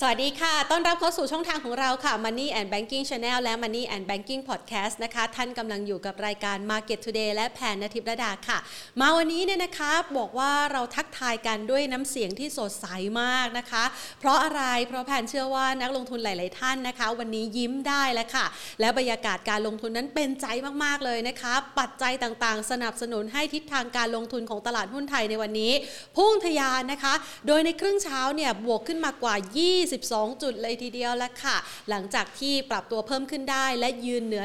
สวัสดีค่ะ ต้อนรับเข้าสู่ช่องทางของเราค่ะ Money and Banking Channel และ Money and Banking Podcast นะคะ ท่านกำลังอยู่กับรายการ Market Today และแผนนทิพระดาค่ะ มาวันนี้เนี่ยนะคะ บอกว่าเราทักทายกันด้วยน้ำเสียงที่สดใสมากนะคะ เพราะอะไร เพราะแผนเชื่อว่านักลงทุนหลาย ๆ ท่านนะคะ วันนี้ยิ้มได้แล้วค่ะ และบรรยากาศการลงทุนนั้นเป็นใจมาก ๆ เลยนะคะ ปัจจัยต่าง ๆ สนับสนุนให้ทิศทางการลงทุนของตลาดหุ้นไทยในวันนี้ พุ่งทะยานนะคะ โดยในครึ่งเช้าเนี่ยบวกขึ้นมากว่า22 จุดเลยทีเดียวแล้วค่ะ หลังจากที่ปรับตัวเพิ่มขึ้นได้ และยืนเหนือ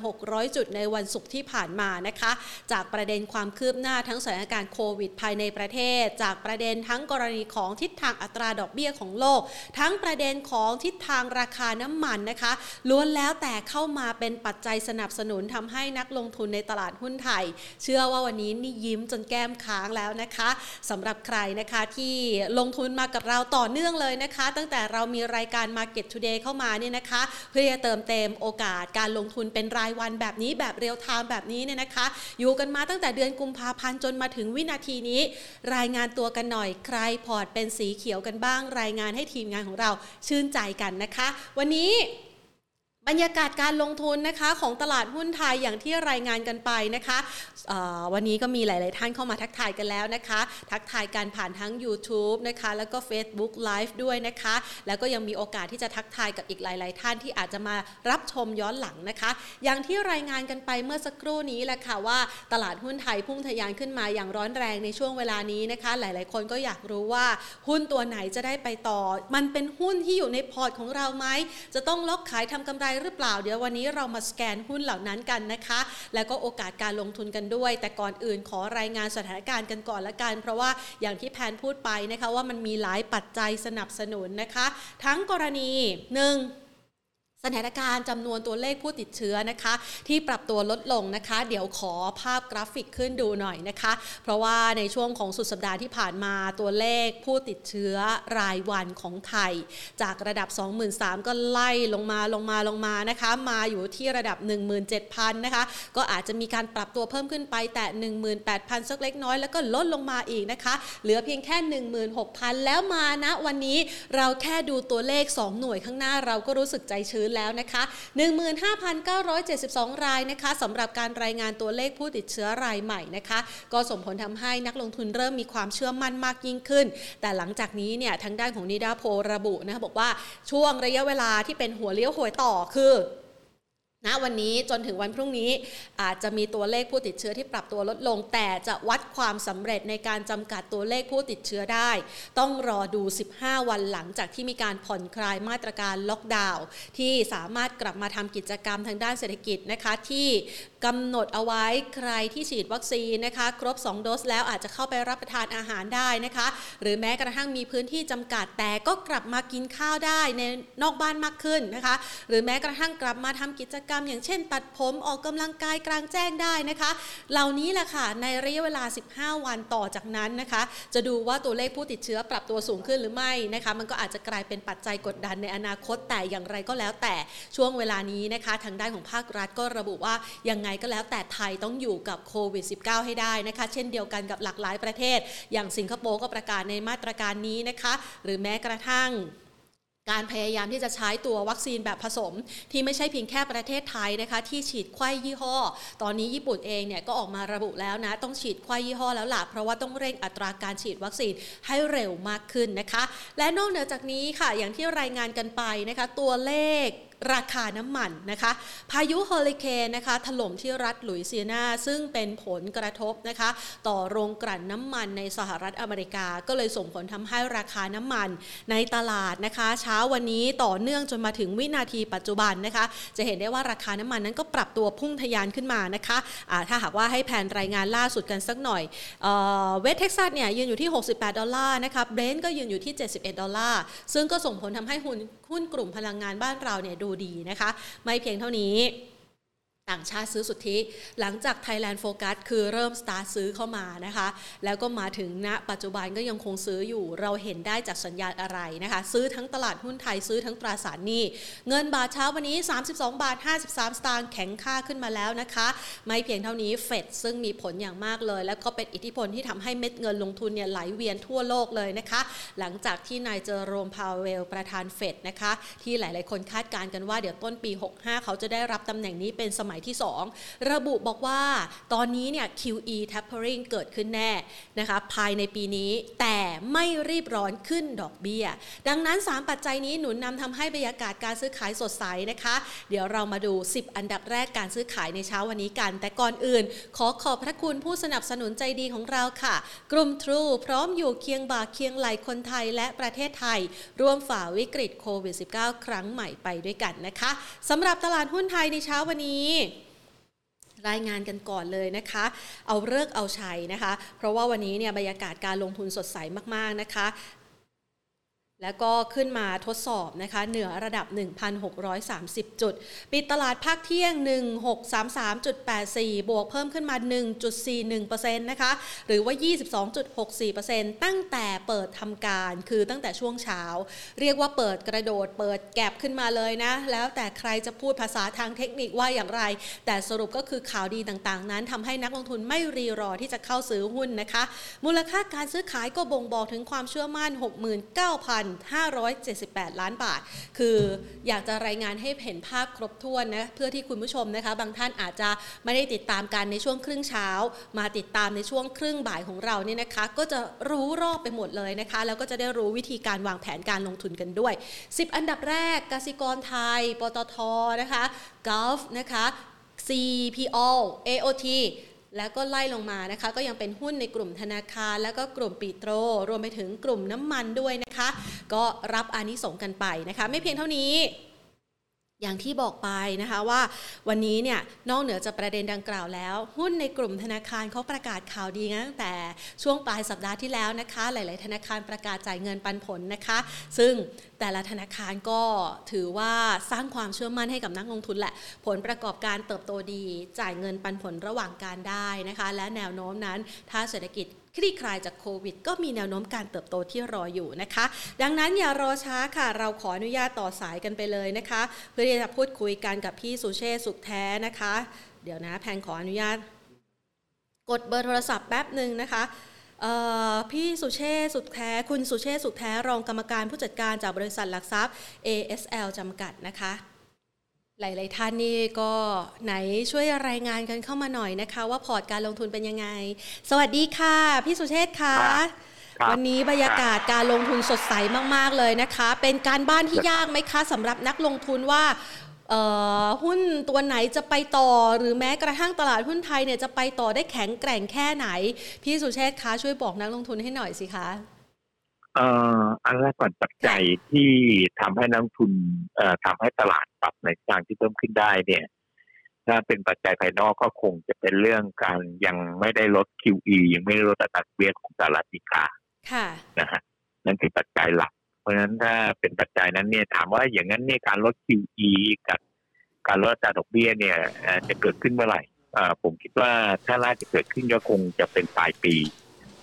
1,600 จุดในวันศุกร์ที่ผ่านมานะคะ จากประเด็นความคืบหน้าทั้งสถานการณ์โควิดภายในประเทศ จากประเด็นทั้งกรณีของทิศทางอัตราดอกเบี้ยของโลก ทั้งประเด็นของทิศทางราคาน้ำมันนะคะล้วนแล้วแต่เข้ามาเป็นปัจจัยสนับสนุนทำให้นักลงทุนในตลาดหุ้นไทย เชื่อว่าวันนี้นี่ยิ้มจนแก้มค้างแล้วนะคะสำหรับใครนะคะที่ลงทุนมากับเราต่อเนื่องเลยนะคะ ตั้งแต่แต่เรามีรายการ Market Today เข้ามาเนี่ยนะคะ เพื่อจะเติมเต็มโอกาสการลงทุนเป็นรายวันแบบนี้แบบ real time แบบนี้เนี่ยนะคะ อยู่กันมาตั้งแต่เดือนกุมภาพันธ์จนมาถึงวินาทีนี้ รายงานตัวกันหน่อยใครพอร์ตเป็นสีเขียวกันบ้าง รายงานให้ทีมงานของเราชื่นใจกันนะคะ วันนี้ บรรยากาศการลงทุนนะคะของตลาดหุ้นไทยอย่างที่รายงานกันไปนะคะวันนี้ก็มีหลาย ๆ ท่านเข้ามาทักทายกันแล้วนะคะ ทักทายกันผ่านทั้ง YouTube นะคะแล้วก็ Facebook Live ด้วยนะคะ แล้วก็ยังมีโอกาสที่จะทักทายกับอีกหลาย ๆ ท่านที่อาจจะมารับชมย้อนหลังนะคะ อย่างที่รายงานกันไปเมื่อสักครู่นี้แหละค่ะว่าตลาดหุ้นไทยพุ่งทะยานขึ้นมาอย่างร้อนแรงในช่วงเวลานี้นะคะ หลาย ๆ คนก็อยากรู้ว่าหุ้นตัวไหนจะได้ไปต่อ มันเป็นหุ้นที่อยู่ในพอร์ตของเราไหมจะต้องล็อกขายทำกำไรหรือเปล่า เดี๋ยววันนี้เรามาสแกนหุ้นเหล่านั้นกันนะคะ แล้วก็โอกาสการลงทุนกันด้วย แต่ก่อนอื่นขอรายงานสถานการณ์กันก่อนละกัน เพราะว่าอย่างที่แพนพูดไปนะคะว่ามันมีหลายปัจจัยสนับสนุนนะคะ ทั้งกรณีหนึ่ง สถานการณ์จำนวนตัวเลขผู้ติดเชื้อนะคะ ที่ปรับตัวลดลงนะคะ เดี๋ยวขอภาพกราฟิกขึ้นดูหน่อยนะคะ เพราะว่าในช่วงของสุดสัปดาห์ที่ผ่านมาตัวเลขผู้ติดเชื้อรายวันของไทย จากระดับ 23,000 ก็ไล่ลงมาลงมาลงมานะคะ มาอยู่ที่ระดับ 17,000 นะคะ ก็อาจจะมีการปรับตัวเพิ่มขึ้นไปแต่ 18,000 สักเล็กน้อยแล้วก็ลดลงมาอีกนะคะ เหลือเพียงแค่ 16,000 แล้วมานะวันนี้เราแค่ดูตัวเลข 2 หน่วยข้างหน้าเราก็รู้สึกใจชื้นแล้วนะคะ 15,972 รายนะคะสำหรับการรายงานตัวเลขผู้ติดเชื้อรายใหม่นะคะ ก็ส่งผลทำให้นักลงทุนเริ่มมีความเชื่อมั่นมากยิ่งขึ้น แต่หลังจากนี้เนี่ยทางด้านของนิดาโพระบุนะคะบอกว่าช่วงระยะเวลาที่เป็นหัวเลี้ยวหัวต่อคือ ณวันนี้จนถึงวันพรุ่งนี้อาจจะมีตัวเลขผู้ติดเชื้อที่ปรับตัวลดลง แต่จะวัดความสำเร็จในการจำกัดตัวเลขผู้ติดเชื้อได้ ต้องรอดู 15 วันหลังจากที่มีการผ่อนคลายมาตรการล็อกดาวน์ที่สามารถกลับมาทำกิจกรรมทางด้านเศรษฐกิจนะคะที่กำหนดเอาไว้ใครที่ฉีดวัคซีนนะคะ ครบ 2 โดสแล้วอาจจะเข้าไปรับประทานอาหารได้นะคะ หรือแม้กระทั่งมีพื้นที่จำกัดแต่ก็กลับมากินข้าวได้ในนอกบ้านมากขึ้นนะคะ หรือแม้กระทั่งกลับมาทำกิจกรรม อย่างเช่น ตัดผมออกกำลังกายกลางแจ้งได้นะคะ เหล่านี้แหละค่ะในระยะเวลา 15 วันต่อจากนั้นนะคะ จะดูว่าตัวเลขผู้ติดเชื้อปรับตัวสูงขึ้นหรือไม่นะคะ มันก็อาจจะกลายเป็นปัจจัยกดดันในอนาคตแต่อย่างไรก็แล้วแต่ช่วงเวลานี้นะคะ ทางด้านของภาครัฐก็ระบุว่ายังไงก็แล้วแต่ไทยต้องอยู่กับโควิด -19 ให้ได้นะคะ เช่นเดียวกันกับหลากหลายประเทศ อย่างสิงคโปร์ก็ประกาศในมาตรการนี้นะคะ หรือแม้กระทั่งการพยายามที่จะใช้ตัววัคซีนแบบผสม ที่ไม่ใช่เพียงแค่ประเทศไทยนะคะ ที่ฉีดไข้ยี่ห้อ ตอนนี้ญี่ปุ่นเองเนี่ยก็ออกมาระบุแล้วนะ ต้องฉีดไข้ยี่ห้อแล้วล่ะเพราะว่าต้องเร่งอัตราการฉีดวัคซีนให้เร็วมากขึ้นนะคะ และนอกเหนือจากนี้ค่ะอย่างที่รายงานกันไปนะคะ ตัวเลข ราคาน้ำมันนะคะ พายุเฮอริเคนนะคะถล่มที่รัฐหลุยเซียนาซึ่งเป็นผลกระทบนะคะ ต่อโรงกลั่นน้ำมันในสหรัฐอเมริกา ก็เลยส่งผลทำให้ราคาน้ำมันในตลาดนะคะ เช้าวันนี้ต่อเนื่องจนมาถึงวินาทีปัจจุบันนะคะ จะเห็นได้ว่าราคาน้ำมันนั้นก็ปรับตัวพุ่งทะยานขึ้นมานะคะะถ้าหากว่าให้แผนรายงานล่าสุดกันสักหน่อยเวสเท็กซัสเนี่ยยืนอยู่ที่ 68 ดอลลาร์นะคะเบรนท์ก็ยืนอยู่ที่ 71 ดอลลาร์ซึ่งก็ส่งผลทำให้หุ้น หุ้นกลุ่มพลังงานบ้านเราเนี่ยดูดีนะคะ ไม่เพียงเท่านี้ ต่างชาติซื้อสุทธิ หลังจาก Thailand Focus คือเริ่มสตาร์ทซื้อเข้ามานะคะ แล้วก็มาถึงณปัจจุบันก็ยังคงซื้ออยู่ เราเห็นได้จากสัญญาณอะไรนะคะ ซื้อทั้งตลาดหุ้นไทยซื้อทั้งตราสารหนี้ เงินบาทเช้าวันนี้ 32 บาท 53 สตางค์แข็งค่าขึ้นมาแล้วนะคะ ไม่เพียงเท่านี้เฟดซึ่งมีผลอย่างมากเลย แล้วก็เป็นอิทธิพลที่ทำให้เม็ดเงินลงทุนเนี่ยไหลเวียนทั่วโลกเลยนะคะ หลังจากที่นายเจอโรมพาวเวลประธานเฟดนะคะ ที่หลาย ๆ คนคาดการณ์กันว่าเดี๋ยวต้นปี 65 เขาจะได้รับตำแหน่งนี้เป็นสมัยที่ 2 ระบุบอกว่าตอนนี้เนี่ย QE tapering เกิดขึ้นแน่นะคะภายในปีนี้แต่ไม่รีบร้อนขึ้นดอกเบี้ย ดังนั้น 3 ปัจจัยนี้หนุนนำทำให้บรรยากาศการซื้อขายสดใสนะคะ เดี๋ยวเรามาดู 10 อันดับแรกการซื้อขายในเช้าวันนี้กัน แต่ก่อนอื่น ขอขอบพระคุณผู้สนับสนุนใจดีของเราค่ะ กลุ่ม True พร้อมอยู่เคียงบ่าเคียงไหลคนไทยและประเทศไทย ร่วมฝ่าวิกฤตโควิด -19 ครั้งใหม่ไปด้วยกันนะคะสำหรับตลาดหุ้นไทยในเช้าวันนี้ รายงานกันก่อนเลยนะคะ เอาเลิกเอาชัยนะคะ เพราะว่าวันนี้เนี่ยบรรยากาศการลงทุนสดใสมากๆนะคะ แล้วก็ขึ้นมาทดสอบนะคะเหนือระดับ 1,630 จุด ปิดตลาดภาคเที่ยง 1633.84 บวกเพิ่มขึ้นมา 1.41%นะคะหรือว่า 22.64%ตั้งแต่เปิดทำการคือตั้งแต่ช่วงเช้า เรียกว่าเปิดกระโดดเปิดแกบขึ้นมาเลยนะ แล้วแต่ใครจะพูดภาษาทางเทคนิคว่าอย่างไร แต่สรุปก็คือข่าวดีต่างๆ นั้นทำให้นักลงทุนไม่รีรอที่จะเข้าซื้อหุ้นนะคะ มูลค่าการซื้อขายก็บ่งบอกถึงความเชื่อมั่น 69,000 578 ล้านบาท คืออยากจะรายงานให้เห็นภาพครบถ้วนนะเพื่อที่คุณผู้ชมนะคะ บางท่านอาจจะไม่ได้ติดตามกันในช่วงครึ่งเช้า มาติดตามในช่วงครึ่งบ่ายของเราเนี่ยนะคะ ก็จะรู้รอบไปหมดเลยนะคะ แล้วก็จะได้รู้วิธีการวางแผนการลงทุนกันด้วย 10 อันดับแรกกสิกรไทย ปตทนะคะกอล์ฟนะคะ CPO AOT แล้วก็ไล่ลงมานะคะ ก็ยังเป็นหุ้นในกลุ่มธนาคาร แล้วก็กลุ่มปิโตร รวมไปถึงกลุ่มน้ำมันด้วยนะคะ ก็รับอานิสงกันไปนะคะ ไม่เพียงเท่านี้ อย่างที่บอกไปนะคะว่าวันนี้เนี่ยนอกเหนือจากประเด็นดังกล่าวแล้ว หุ้นในกลุ่มธนาคารเขาประกาศข่าวดีนะตั้งแต่ช่วงปลายสัปดาห์ที่แล้วนะคะ หลาย ๆ ธนาคารประกาศจ่ายเงินปันผลนะคะ ซึ่งแต่ละธนาคารก็ถือว่าสร้างความเชื่อมั่นให้กับนักลงทุนแหละ ผลประกอบการเติบโตดี จ่ายเงินปันผลระหว่างการได้นะคะ และแนวโน้มนั้นถ้าเศรษฐกิจคลี่คลายจากโควิด ก็มีแนวโน้มการเติบโตที่รออยู่นะคะ ดังนั้นอย่ารอช้าค่ะ เราขออนุญาตต่อสายกันไปเลยนะคะ เพื่อที่จะพูดคุยกันกับพี่สุเชษสุขแท้นะคะ เดี๋ยวนะแพนขออนุญาต กดเบอร์โทรศัพท์แป๊บหนึ่งนะคะพี่สุเชษสุดแท้ คุณสุเชษสุดแท้ รองกรรมการผู้จัดการจากบริษัทหลักทรัพย์ ASL จำกัดนะคะ หลาย ๆ ท่านนี่ก็ไหนช่วยรายงานกันเข้ามาหน่อยนะคะ ว่าพอร์ตการลงทุนเป็นยังไง สวัสดีค่ะ พี่สุเชษค่ะ วันนี้บรรยากาศการลงทุนสดใสมาก ๆ เลยนะคะ เป็นการบ้านที่ยากไหมคะสำหรับนักลงทุนว่าหุ้นตัวไหนจะไปต่อหรือแม้กระทั่งตลาดหุ้นไทยเนี่ยจะไปต่อได้แข็งแกร่งแค่ไหน พี่สุเชษคะช่วยบอกนักลงทุนให้หน่อยสิคะ เอ่ออันแรกก่อนปัจจัยที่ทำให้นักทุนเอ่อทำให้ตลาดปรับในทางที่เพิ่มขึ้นได้เนี่ย ถ้าเป็นปัจจัยภายนอกก็คงจะเป็นเรื่องการยังไม่ได้ลด QE ยังไม่ได้ลดอัตราเบี้ยของสหรัฐอเมริกาค่ะนะฮะนั่นคือปัจจัยหลักราะฉะนั้นถ้าเป็นปัจจัยนั้นเนี่ยถามว่าอย่างนั้นเนี่ยการลด QE กับการลดอัตราดอกเบี้ยเนี่ยจะเกิดขึ้นเมื่อไหร่ผมคิดว่าถ้าน่าจะเกิดขึ้นก็คงจะเป็นปลายปี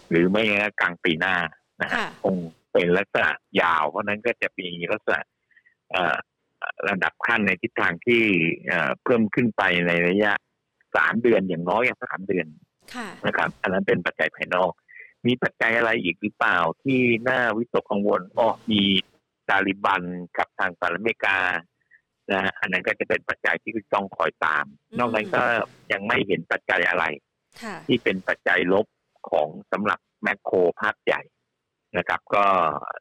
หรือไม่งั้นกลางปีหน้า นะฮะคงเป็นลักษณะยาว เพราะนั้นก็จะมีลักษณะระดับขั้นในทิศทางที่เพิ่มขึ้นไปในระยะสามเดือนอย่างน้อยสามเดือนนะครับ อันนั้นเป็นปัจจัยภายนอก มีปัจจัยอะไรอีกหรือเปล่าที่น่าวิตกกังวลอ๋อมีตาลิบันกับทางสหรัฐอเมริกานะอันนั้นก็จะเป็นปัจจัยที่ต้องคอยตาม นอกนั้นก็ยังไม่เห็นปัจจัยอะไร ที่เป็นปัจจัยลบของสำหรับแมคโครภาพใหญ่ นะครับ ก็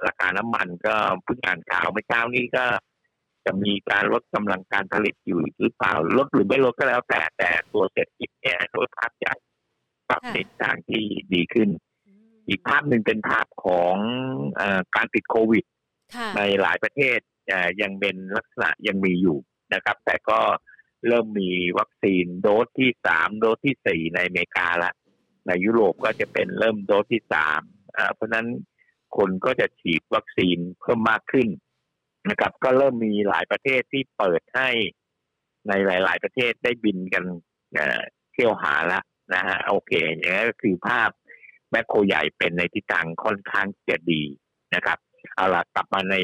ราคาน้ำมันก็เพิ่งอ่านข่าวเมื่อเช้านี้ก็ จะมีการลดกำลังการผลิตอยู่หรือเปล่าลดหรือไม่ลดก็แล้วแต่แต่ตัวเศรษฐกิจเนี่ยโดยภาพใหญ่ปรับในทางที่ดีขึ้น อีกภาพหนึ่งเป็นภาพของอการติดโควิด ในหลายประเทศยังเป็นลักษณะยังมีอยู่นะครับ แต่ก็เริ่มมีวัคซีนโดสที่สามโดสที่สี่ในอเมริกาละในยุโรปก็จะเป็นเริ่มโดสที่สามเพราะนั้น คนก็จะฉีดวัคซีนเพิ่มมากขึ้นนะครับ ก็เริ่มมีหลายประเทศที่เปิดให้ในหลาย ๆ ประเทศได้บินกันเที่ยวหาละนะฮะโอเคอย่างนี้ก็คือภาพแมคโครใหญ่เป็นในทิศทางค่อนข้างจะดีนะครับ เอาละกลับมาใน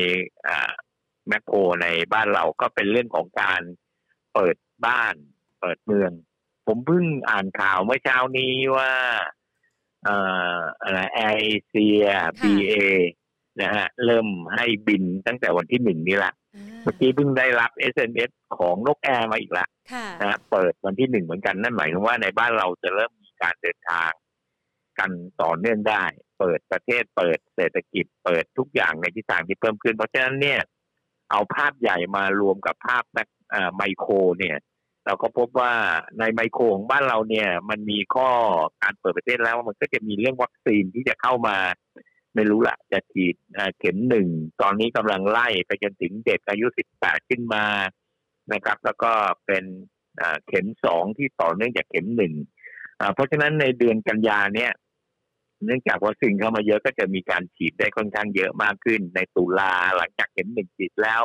macro ในบ้านเราก็เป็นเรื่องของการเปิดบ้าน เปิดเมือง ผมเพิ่งอ่านข่าวเมื่อเช้านี้ว่า อ่ออะไรแอร์เอเชีย BA นะฮะเริ่มให้บินตั้งแต่วันที่หนึ่งนี่แหละเมื่อกี้เพิ่งได้รับ SMS ของนกแอร์มาอีกละนะเปิดวันที่หนึ่งเหมือนกันนั่นหมายถึงว่าในบ้านเราจะเริ่มมีการเดินทาง กันต่อเนื่องได้ เปิดประเทศเปิดเศรษฐกิจเปิดทุกอย่างในทิศทางที่เพิ่มขึ้น เพราะฉะนั้นเนี่ย เอาภาพใหญ่มารวมกับภาพไมโครเนี่ย เราก็พบว่าในไมโครของบ้านเราเนี่ย มันมีข้อการเปิดประเทศแล้วมันก็จะมีเรื่องวัคซีนที่จะเข้ามา ไม่รู้ละจะฉีดเข็มหนึ่งตอนนี้กำลังไล่ไปจนถึงเด็กอายุสิบแปดขึ้นมานะครับ แล้วก็เป็นเข็มสองที่ต่อเนื่องจากเข็มหนึ่งเพราะฉะนั้นในเดือนกันยาเนี่ยเนื่องจากวัคซีนเข้ามาเยอะก็จะมีการฉีดได้ค่อนข้างเยอะมากขึ้น ในตุลาหลังจากเข็มหนึ่งฉีดแล้ว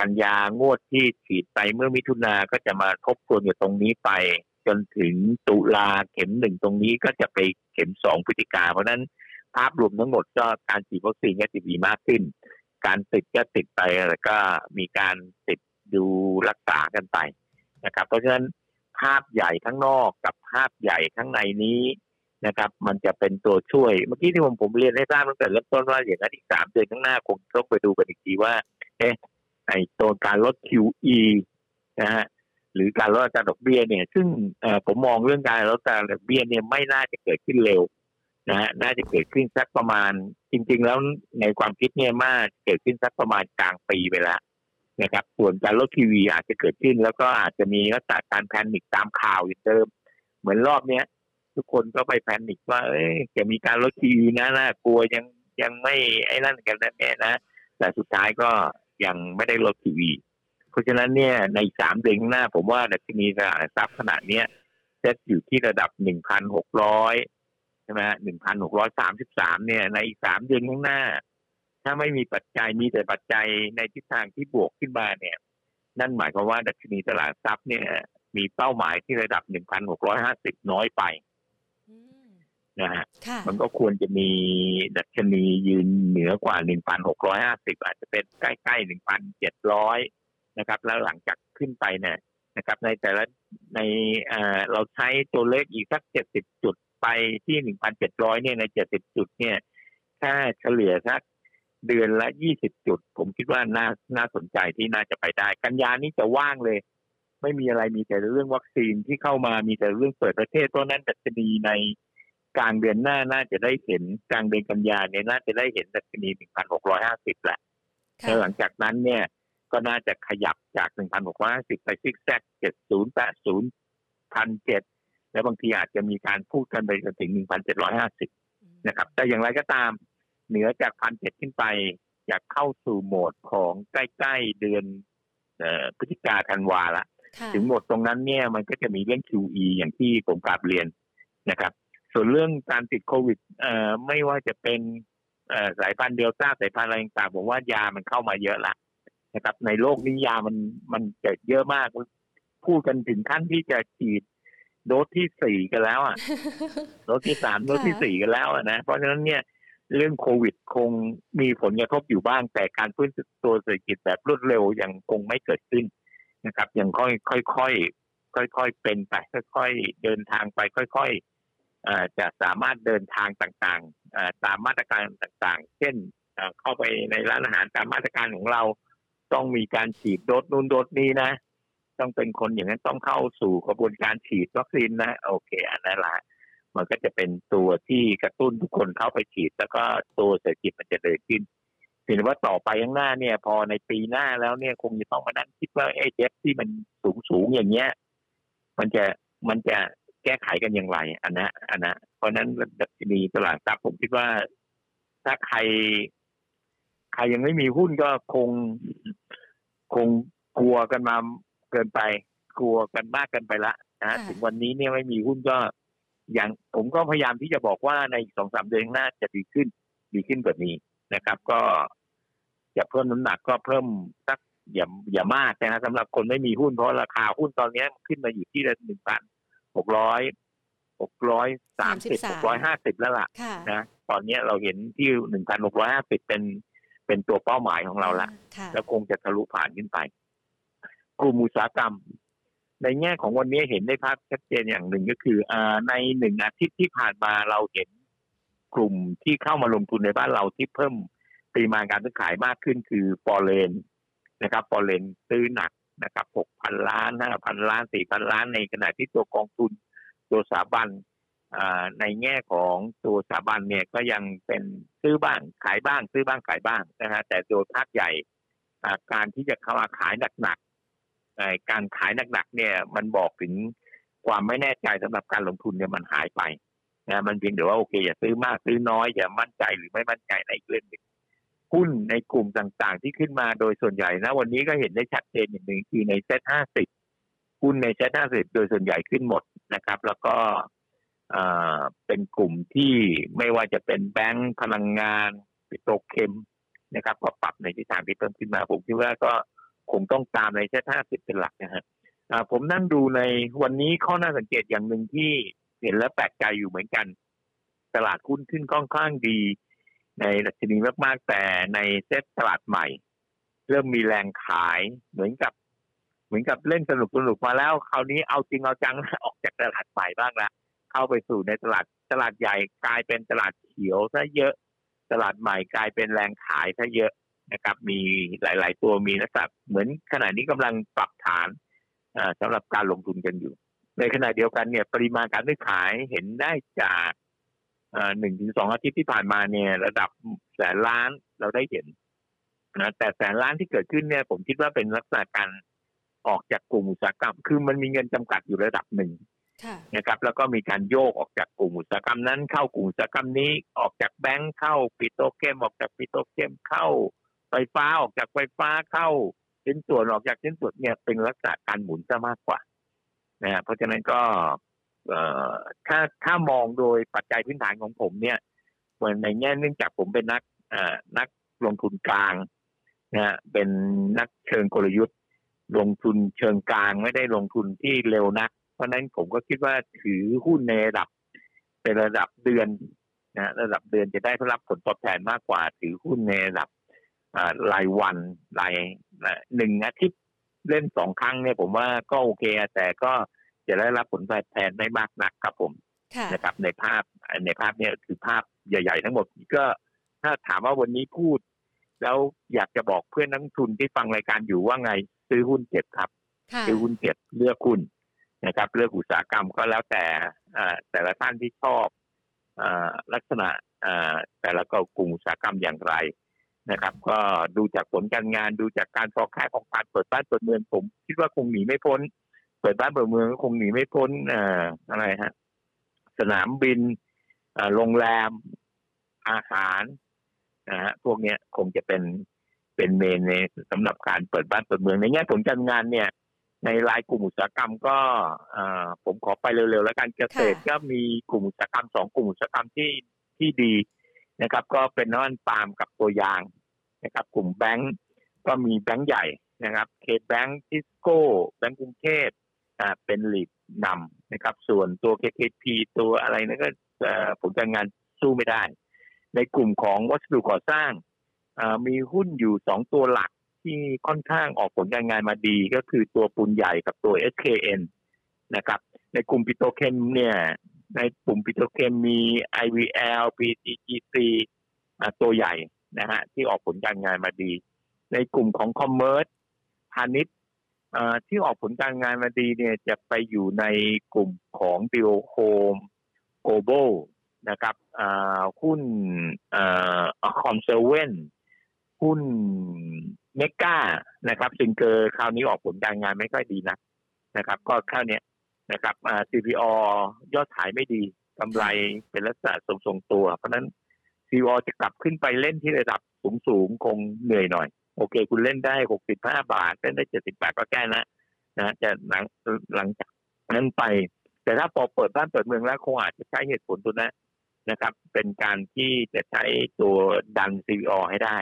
กันยางวดที่ฉีดไปเมื่อมิถุนาก็จะมาทบทวนอยู่ตรงนี้ไป จนถึงตุลาเข็มหนึ่งตรงนี้ก็จะไปเข็มสองพฤศจิกาเพราะนั้นภาพรวมทั้งหมดก็การฉีดวัคซีนก็จะดีมากขึ้น การติดก็ติดไปแล้วก็มีการติดดูรักษากันไปนะครับ เพราะฉะนั้นภาพใหญ่ข้างนอกกับภาพใหญ่ข้างในนี้นะครับ มันจะเป็นตัวช่วย เมื่อกี้ที่ผมผมเรียนให้ทราบตั้งแต่เริ่มต้นว่าอย่างนั้นอีกสามเดือนข้างหน้าคงต้องไปดูกันอีกทีว่า เอ๊ะ ไอ้ตัวการลด QE นะฮะหรือการลดอัตราดอกเบี้ยเนี่ย ซึ่งผมมองเรื่องการลดอัตราดอกเบี้ยเนี่ยไม่น่าจะเกิดขึ้นเร็วนะฮะน่าจะเกิดขึ้นสักประมาณ จริง ๆ แล้วในความคิดเนี่ยมากเกิดขึ้นสักประมาณกลางปีไปแล้วนะครับ ส่วนการลดทีวีอาจจะเกิดขึ้น แล้วก็อาจจะมีลักษณะการแพนิคตามข่าวอย่างเดิม เหมือนรอบเนี้ยทุกคนก็ไปแพนิคว่า เอ้ยจะมีการลดทีวีนะน่ากลัวยังยังไม่ไอ้นั่นกันแน่นะแต่สุดท้ายก็ ยังไม่ได้ลดทีวีเพราะฉะนั้นเนี่ยในสามเดือนหน้า ผมว่าดัชนีตลาดทรัพย์ขนาดเนี้ยจะอยู่ที่ระดับหนึ่งพันหกร้อยใช่ไหมหนึ่งพันหกร้อยสามสิบสามเนี่ย ในอีกสามเดือนข้างหน้า ถ้าไม่มีปัจจัยมีแต่ปัจจัยในทิศทางที่บวกขึ้นมาเนี่ย นั่นหมายความว่าดัชนีตลาดทรัพย์เนี่ย มีเป้าหมายที่ระดับหนึ่งพันหกร้อยห้าสิบน้อยไป นะฮะมันก็ควรจะมีดัชนียืนเหนือกว่าหนึ่งพันหกร้อยห้าสิบอาจจะเป็นใกล้ๆหนึ่งพันเจ็ดร้อยนะครับ แล้วหลังจากขึ้นไปเนี่ยนะครับ ในแต่ละในเราใช้ตัวเลขอีกสักเจ็ดสิบจุดไปที่หนึ่งพันเจ็ดร้อยเนี่ยในเจ็ดสิบจุดเนี่ยถ้าเฉลี่ยสักเดือนละยี่สิบจุด ผมคิดว่าน่าน่าสนใจที่น่าจะไปได้ กันยานี้จะว่างเลย ไม่มีอะไรมีแต่เรื่องวัคซีนที่เข้ามามีแต่เรื่องเปิดประเทศเพราะนั้นดัชนีใน กลางเดือนหน้าน่าจะได้เห็นกลางเดือนกันยาเนี่ยน่าจะได้เห็นดัชนีหนึ่งพันหกร้อยห้าสิบแหละแล้วหลังจากนั้นเนี่ยก็น่าจะขยับจากหนึ่งพันหกร้อยห้าสิบไปซิกแซกเจ็ดศูนย์แปดศูนย์พันเจ็ดและบางทีอาจจะมีการพูดกันไปจนถึง 1,750 นะครับ แต่อย่างไรก็ตามเหนือจากพันเจ็ดขึ้นไปอยากเข้าสู่โหมดของใกล้ๆเดือนพฤศจิกาธันวาละ ถึงหมดตรงนั้นเนี่ยมันก็จะมีเรื่อง QE อย่างที่ผมกราบเรียนนะครับ ส่วนเรื่องการติดโควิดไม่ว่าจะเป็นสายพันธุ์เดลต้าสายพันธุ์อะไรต่างๆผมว่ายามันเข้ามาเยอะละนะครับ ในโลกนี้ยามันมันเกิดเยอะมาก พูดกันถึงขั้นที่จะฉีดโดสที่สี่กันแล้วอะโดสที่สามโดสที่สี่กันแล้วนะเพราะฉะนั้นเนี่ยเรื่องโควิดคงมีผลกระทบอยู่บ้าง แต่การฟื้นตัวเศรษฐกิจแบบรวดเร็วยังคงไม่เกิดขึ้นนะครับยังค่อยค่อยค่อยค่อยๆเป็นไปค่อย ๆ เดินทางไปค่อย ๆ จะสามารถเดินทางต่างๆ ตามมาตรการต่างๆ เช่นเข้าไปในร้านอาหารตามมาตรการของเรา ต้องมีการฉีดโดสนู่นโดสนี้นะ ต้องเป็นคนอย่างนั้นต้องเข้าสู่กระบวนการฉีดวัคซีนนะโอเคอันนั้นละมันก็จะเป็นตัวที่กระตุ้นทุกคนเข้าไปฉีด แล้วก็ตัวเศรษฐกิจมันจะเดินขึ้นเห็นว่าต่อไปข้างหน้าเนี่ย พอในปีหน้าแล้วเนี่ยคงจะต้องมานั่งคิดว่าไอ้เจ็บที่มันสูงสูงอย่างเงี้ย มันจะมันจะ แก้ไขกันอย่างไรอันนะอันนะเพราะนั้นดัชนีตลาดทรัพย์ผมคิดว่าถ้าใคร ใครยังไม่มีหุ้นก็คง คงกลัวกันมาเกินไป กลัวกันมากเกินไปละนะถึงวันนี้เนี่ยไม่มีหุ้นก็ อย่างผมก็พยายามที่จะบอกว่าในสองสามเดือนหน้าจะดีขึ้น ดีขึ้นกว่านี้นะครับ ก็จะเพิ่มน้ำหนักก็เพิ่มสักอย่าอย่ามากนะสำหรับคนไม่มีหุ้นเพราะราคาหุ้นตอนนี้ขึ้นมาอยู่ที่ละหนึ่งพัน หกร้อยหกร้อยสามสิบหกร้อยห้าสิบแล้วล่ะนะตอนนี้เราเห็นที่หนึ่งพันหกร้อยห้าสิบเป็นเป็นตัวเป้าหมายของเราละแล้วคงจะทะลุผ่านขึ้นไป กลุ่มอุตสาหกรรม ในแง่ของวันนี้เห็นได้ภาพชัดเจนอย่างหนึ่งก็คืออในหนึ่งอาทิตย์ที่ผ่านมาเราเห็นกลุ่มที่เข้ามาลงทุนในบ้านเราที่เพิ่มปริมาณการซื้อขายมากขึ้นคือปอเลนนะครับปอเลนซื้อหนัก นะครับหกพันล้านห้าพันล้านสี่พันล้านในขณะที่ตัวกองทุนตัวสถาบันในแง่ของตัวสถาบันเนี่ยก็ยังเป็นซื้อบ้างขายบ้าง ซื้อบ้างขายบ้างนะฮะแต่โดยภาคใหญ่การที่จะเข้ามาขายหนักๆการขายหนักๆเนี่ยมันบอกถึงความไม่แน่ใจสำหรับการลงทุนเนี่ยมันหายไปนะมันเพียงแต่ว่าโอเคอย่าซื้อมากซื้อน้อยอย่ามั่นใจหรือไม่มั่นใจในเรื่องหนึ่ง หุ้นในกลุ่มต่างๆ ที่ขึ้นมาโดยส่วนใหญ่นะ วันนี้ก็เห็นได้ชัดเจนอย่างหนึ่งคือในเซ็ตห้าสิบหุ้นในเซ็ตห้าสิบโดยส่วนใหญ่ขึ้นหมดนะครับ แล้วก็เป็นกลุ่มที่ไม่ว่าจะเป็นแบงก์พลังงานปิโตรเคมนะครับ ก็ปรับในทิศทางที่เพิ่มขึ้นมา ผมคิดว่าก็คงต้องตามในเซ็ตห้าสิบเป็นหลักนะฮะผมนั่งดูในวันนี้ข้อน่าสังเกตอย่างหนึ่งที่เห็นแล้วแปลกใจอยู่เหมือนกัน ตลาดหุ้นขึ้นค่อนข้างดี ในดัชนีมากๆ แต่ในเซ็ตตลาดใหม่ เริ่มมีแรงขายเหมือนกับ เหมือนกับเล่นสนุกสนุกมาแล้ว คราวนี้เอาจริงเอาจังออกจากตลาดใหม่บ้างละเข้าไปสู่ในตลาดตลาดใหญ่กลายเป็นตลาดเขียวซะเยอะ ตลาดใหม่กลายเป็นแรงขายซะเยอะนะครับ มีหลาย ๆ ตัวมีนักษเหมือนขณะนี้กำลังปรับฐานสำหรับการลงทุนกันอยู่ ในขณะเดียวกันเนี่ย ปริมาณการซื้อขายเห็นได้จาก หนึ่งถึงสองอาทิตย์ที่ผ่านมาเนี่ยระดับแสนล้านเราได้เห็นนะแต่แสนล้านที่เกิดขึ้นเนี่ย ผมคิดว่าเป็นลักษณะการออกจากกลุ่มอุตสาหกรรม คือมันมีเงินจำกัดอยู่ระดับหนึ่งนะครับ แล้วก็มีการโยกออกจากกลุ่มอุตสาหกรรมนั้น เข้ากลุ่มอุตสาหกรรมนี้ออกจากแบงค์เข้าปิโตเคมออกจากปิโตเคมเข้า ไฟฟ้าออกจากไฟฟ้าเข้าชิ้นส่วนออกจากชิ้นส่วนเนี่ยเป็นลักษณะการหมุนซะมากกว่านะเพราะฉะนั้นก็ ถ้าถ้ามองโดยปัจจัยพื้นฐานของผมเนี่ยเหมือนในแง่เนื่องจากผมเป็นนักนักลงทุนกลางนะเป็นนักเชิงกลยุทธ์ ลงทุนเชิงกลางไม่ได้ลงทุนที่เร็วนัก เพราะนั้นผมก็คิดว่าถือหุ้นในระดับ เป็นระดับเดือนนะระดับเดือนจะได้รับผลตอบแทนมากกว่า ถือหุ้นในระดับรายวันรายหนึ่งอาทิตย์เล่นสองครั้งเนี่ยผมว่าก็โอเค แต่ก็ จะได้รับผลแทนไม่มากนักครับผมนะครับ ในภาพในภาพเนี่ยคือภาพใหญ่ ๆ ทั้งหมดก็ถ้าถามว่าวันนี้พูด แล้วอยากจะบอกเพื่อนนักทุนที่ฟังรายการอยู่ว่าไงซื้อหุ้นเจ็บครับซื้อหุ้นเจ็บเลือกหุ้นนะครับเลือกอุตสาหกรรมก็แล้วแต่แต่ละท่านที่ชอบลักษณะแต่ละก็กลุ่มอุตสาหกรรมอย่างไรนะครับ ก็ดูจากผลการงานดูจากการฟอกค่าของการเปิดบ้านเปิดเมืองผม คิดว่าคงหนีไม่พ้น เปิดบ้านเปิดเมืองก็คงหนีไม่พ้นอ่าอะไรฮะ สนามบินอ่าโรงแรม อาหารนะฮะพวกเนี้ยคงจะเป็นเป็นเมนในสำหรับการเปิดบ้านเปิดเมืองในแง่ผลการงานเนี่ย ในรายกลุ่มอุตสาหกรรมก็ผมขอไปเร็วๆแล้วกันเกษตรก็มีกลุ่มอุตสาหกรรมสองกลุ่มอุตสาหกรรมที่ที่ดีนะครับ ก็เป็นน้ำมันปาล์มกับตัวยางนะครับ กลุ่มแบงก์ก็มีแบงก์ใหญ่นะครับเคแบงก์ทิสโก้แบงก์กรุงเทพอ่า เป็นหลีดนำนะครับ ส่วนตัว KKP ตัวอะไรนั่นก็ผลการงานสู้ไม่ได้ ในกลุ่มของวัสดุก่อสร้างมีหุ้นอยู่สองตัวหลักที่ค่อนข้างออกผลการงานมาดีก็คือตัวปูนใหญ่กับตัว SKN นะครับ ในกลุ่มปิโตรเคมเนี่ย ในกลุ่มปิโตรเคมมี IVL PTTGC ตัวใหญ่นะฮะที่ออกผลการงานมาดี ในกลุ่มของ commerce พาณิชย์ ที่ออกผลการงานมาดีเนี่ยจะไปอยู่ในกลุ่มของดิโอโฮมโกลบอลนะครับหุ้นคอมเซเว่นหุ้นเมกานะครับซิงเกอร์คราวนี้ออกผลการงานไม่ค่อยดีนะนะครับ ก็คราวนี้นะครับ CPO ยอดขายไม่ดีกำไรเป็นลักษณะทรงๆตัว เพราะนั้นซีอจะกลับขึ้นไปเล่นที่ระดับสูงๆ คงเหนื่อยหน่อย โอเค คุณเล่นได้หกสิบห้าบาทเล่นได้เจ็ดสิบบาทก็แก้นะนะจะหลังหลังจากนั้นไป แต่ถ้าพอเปิดบ้านเปิดเมืองแล้วคงอาจจะใช้เหตุผลตัวนั้นะครับ เป็นการที่จะใช้ตัวดัน CVO ให้ได้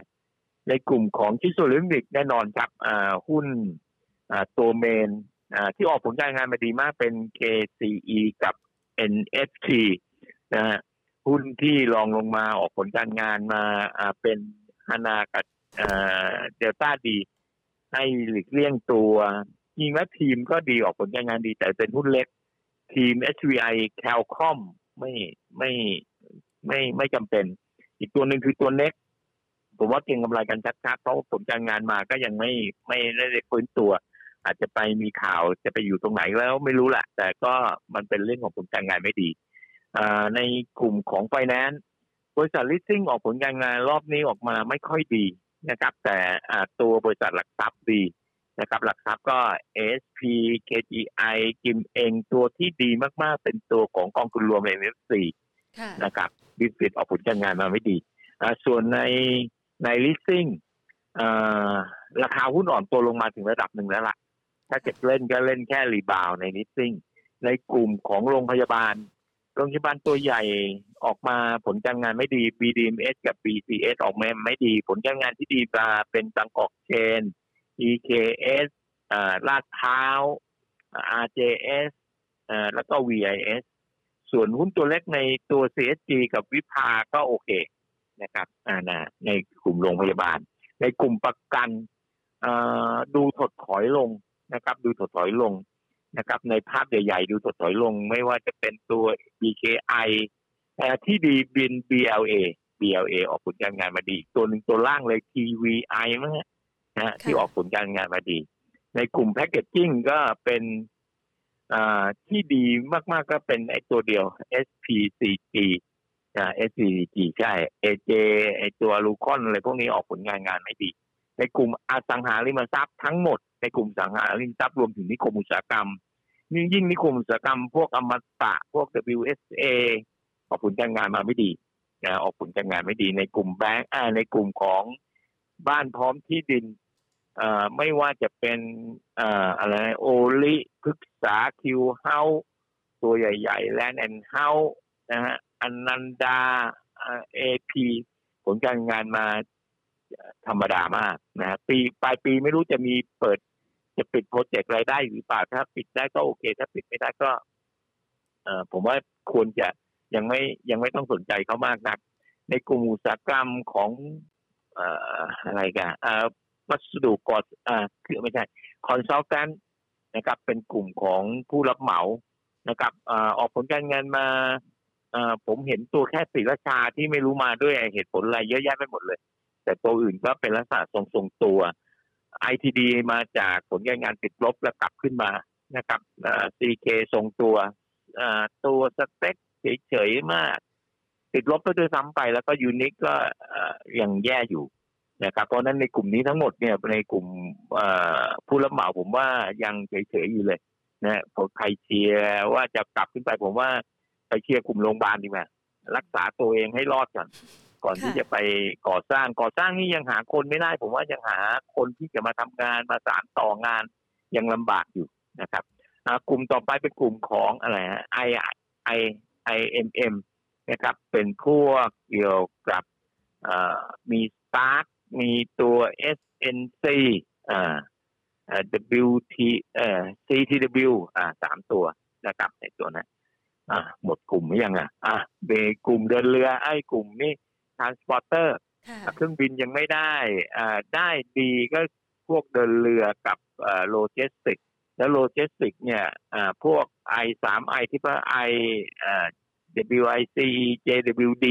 ในกลุ่มของชิ้นส่วนอิเล็กทรอนิกส์แน่นอนครับหุ้นตัว main ที่ออกผลการงานมาดีมากเป็น KCE กับ NFT นะฮะหุ้นที่ลองลงมาออกผลการงานมาเป็นฮานากับ เดลต้าดี ให้หลีกเลี่ยงตัวยิงและทีมก็ดีออกผลการงานดี แต่เป็นหุ้นเล็ก ทีม SVI Calcom ไม่ไม่ไม่ไม่จำเป็น อีกตัวหนึ่งคือตัวเน็ก ผมว่าเก่งกำไรกันชัดๆเพราะผลการงานมาก็ยังไม่ไม่ได้ฟื้นตัว อาจจะไปมีข่าวจะไปอยู่ตรงไหนแล้วไม่รู้แหละแต่ก็มันเป็นเรื่องของผลการงานไม่ดีในกลุ่มของไฟแนนซ์บริษัทลีสซิ่งออกผลการงานรอบนี้ออกมาไม่ค่อยดี นะครับ แต่ตัวบริษัทหลักทรัพย์ดีนะครับ หลักทรัพย์ก็ ASP KGI กิมเองตัวที่ดีมากๆ เป็นตัวของกองทุนรวม MFC นะครับบิสฟิตออกผลการงานมาไม่ดีส่วนในในลีสซิ่งราคาหุ้นอ่อนตัวลงมาถึงระดับหนึ่งแล้วล่ะ ถ้าจะเล่นก็เล่นแค่รีบาวในลิสซิ่งในกลุ่มของโรงพยาบาล โรงพยาบาลตัวใหญ่ออกมาผลการงานไม่ดี BDMS กับ BCS ออกมาไม่ดี ผลการงานที่ดีมาเป็นตังออกเชน EKS ลาดเท้า RJS แล้วก็ VIS ส่วนหุ้นตัวเล็กในตัว CSG กับวิภาก็โอเคนะครับนะในกลุ่มโรงพยาบาล ในกลุ่มประกันดูถดถอยลงนะครับ ดูถดถอยลง นะครับ ในภาพใหญ่ๆ ดูถดถอยลง ไม่ว่าจะเป็นตัว BKI ที่ดีบิน BLA BLA ออกผลการงานมาดี ตัวหนึ่งตัวล่างเลย TVI มั้งนะที่ออกผลการงานมาดี ในกลุ่มแพคเกจจิ้งก็เป็นที่ดีมากๆก็เป็นไอ้ตัวเดียว SPCG อ่า SPCG ใช่ AJ ไอ้ตัวลูคอนอะไรพวกนี้ออกผลงานงานไม่ดี ในกลุ่มอสังหาริมทรัพย์ทั้งหมด ในกลุ่มสังหาริมทรัพย์รวมถึงนิคมอุตสาหกรรม ยิ่งยิ่งนิคมอุตสาหกรรมพวกอมตะพวก WSA ออกผลการงานมาไม่ดีนะออกผลการงานไม่ดีในกลุ่มแบงก์ในกลุ่มของบ้านพร้อมที่ดินไม่ว่าจะเป็นอะไรโอลิพึกษาคิวเฮาตัวใหญ่ๆแลนด์แอนเฮานะฮะอนันดาเอพีผลการงานมาธรรมดามากนะปีปลายปีไม่รู้จะมีเปิด จะปิดโปรเจกต์อะไรได้หรือเปล่าถ้าปิดได้ก็โอเค ถ้าปิดไม่ได้ก็ เออผมว่าควรจะยังไม่ยังไม่ต้องสนใจเขามากนัก ในกลุ่มอุตสาหกรรมของเอ่ออะไรกันเอ่อวัสดุก่ออ่าคือไม่ใช่consultant นะครับ เป็นกลุ่มของผู้รับเหมานะครับอออกผลการเงินมาผมเห็นตัวแค่สีราชาที่ไม่รู้มาด้วยเหตุผลอะไรเยอะแยะไปหมดเลย แต่ตัวอื่นก็เป็นลักษณะทรงๆตัว ITD มาจากผลการงานติดลบแล้วกลับขึ้นมานะครับ CK ทรงตัวตัว STEC เฉยๆมาก ติดลบไปด้วยซ้ำไปแล้วก็ยูนิคก็ยังแย่อยู่นะครับเพราะนั้นในกลุ่มนี้ทั้งหมดเนี่ยในกลุ่มผู้รับเหมาผมว่ายังเฉยๆอยู่เลยนะผมใครเชียร์ว่าจะกลับขึ้นไปผมว่าไปเชียร์กลุ่มโรงพยาบาลดีกว่ารักษาตัวเองให้รอดก่อน ก่อนที่จะไปก่อสร้างก่อสร้างนี่ยังหาคนไม่ได้ ผมว่ายังหาคนที่จะมาทำงานมาสานต่องานยังลำบากอยู่นะครับกลุ่มต่อไปเป็นกลุ่มของอะไรฮะไอไอไอเอ็มเอ็มนะครับ เป็นพวกเกี่ยวกับมีสตาร์ทมีตัว SNC อ่า WT เอ่อ CTW อ่าสามตัวนะครับในตัวนั้นอ่าหมดกลุ่มหรือยังอะอ่าเบกลุ่มเดินเรือไอ้กลุ่มนี้ ทรานสปอร์เตอร์เครื่องบินยังไม่ได้อ่าได้ดีก็พวกเดินเรือกับอ่าโลจิสติก แล้วโลจิสติกเนี่ยอ่าพวก I สาม I ที่ว่า I อ่า WIC JWD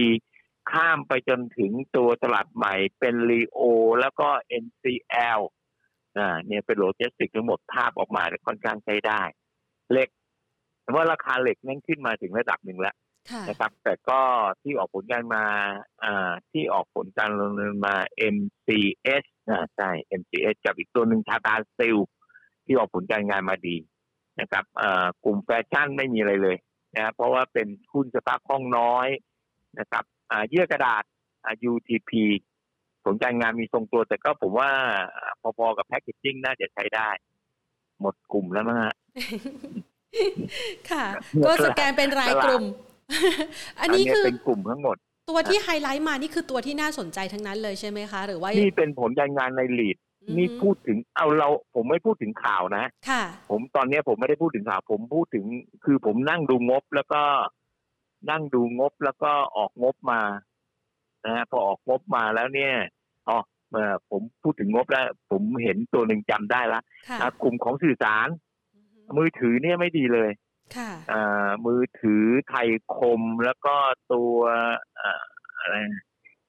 ข้ามไปจนถึงตัวตลาดใหม่เป็นรีโอแล้วก็ NCL อ่าเนี่ยเป็นโลจิสติกทั้งหมดภาพออกมาค่อนข้างใช้ได้ เหล็กว่าราคาเหล็กนั่นขึ้นมาถึงระดับหนึ่งแล้ว นะครับ แต่ก็ที่ออกผลการมาอ่าที่ออกผลการลงเงินมา MCS อ่าใช่ MCS กับอีกตัวหนึ่งชาตาซิลที่ออกผลการงานมาดีนะครับอ่ากลุ่มแฟชั่นไม่มีอะไรเลยนะเพราะว่าเป็นหุ้นสภาพคล่องน้อยนะครับเยื่อกระดาษ UTP ผลการงานมีทรงตัว แต่ก็ผมว่าพอๆกับแพคเกจจิ้งน่าจะใช้ได้ หมดกลุ่มแล้วมั้งฮะค่ะ ก็สแกนเป็นรายกลุ่ม อันนี้คือเป็นกลุ่มทั้งหมด ตัวที่ไฮไลท์มานี่คือตัวที่น่าสนใจทั้งนั้นเลยใช่ไหมคะ หรือว่านี่เป็นผลการงานในลีดอืมนี่พูดถึงเอาเรา ผมไม่พูดถึงข่าวนะค่ะ ผมตอนเนี้ยผมไม่ได้พูดถึงข่าว ผมพูดถึง คือผมนั่งดูงบแล้วก็นั่งดูงบแล้วก็ออกงบมานะฮะพอออกงบมาแล้วเนี่ยอ๋อเมื่อผมพูดถึงงบแล้ว ผมเห็นตัวหนึ่งจำได้ละค่ะอะกลุ่มของสื่อสารอือฮึมือถือเนี่ยไม่ดีเลยค่ะอ่า มือถือไทยคมแล้วก็ตัวอ่าอะไร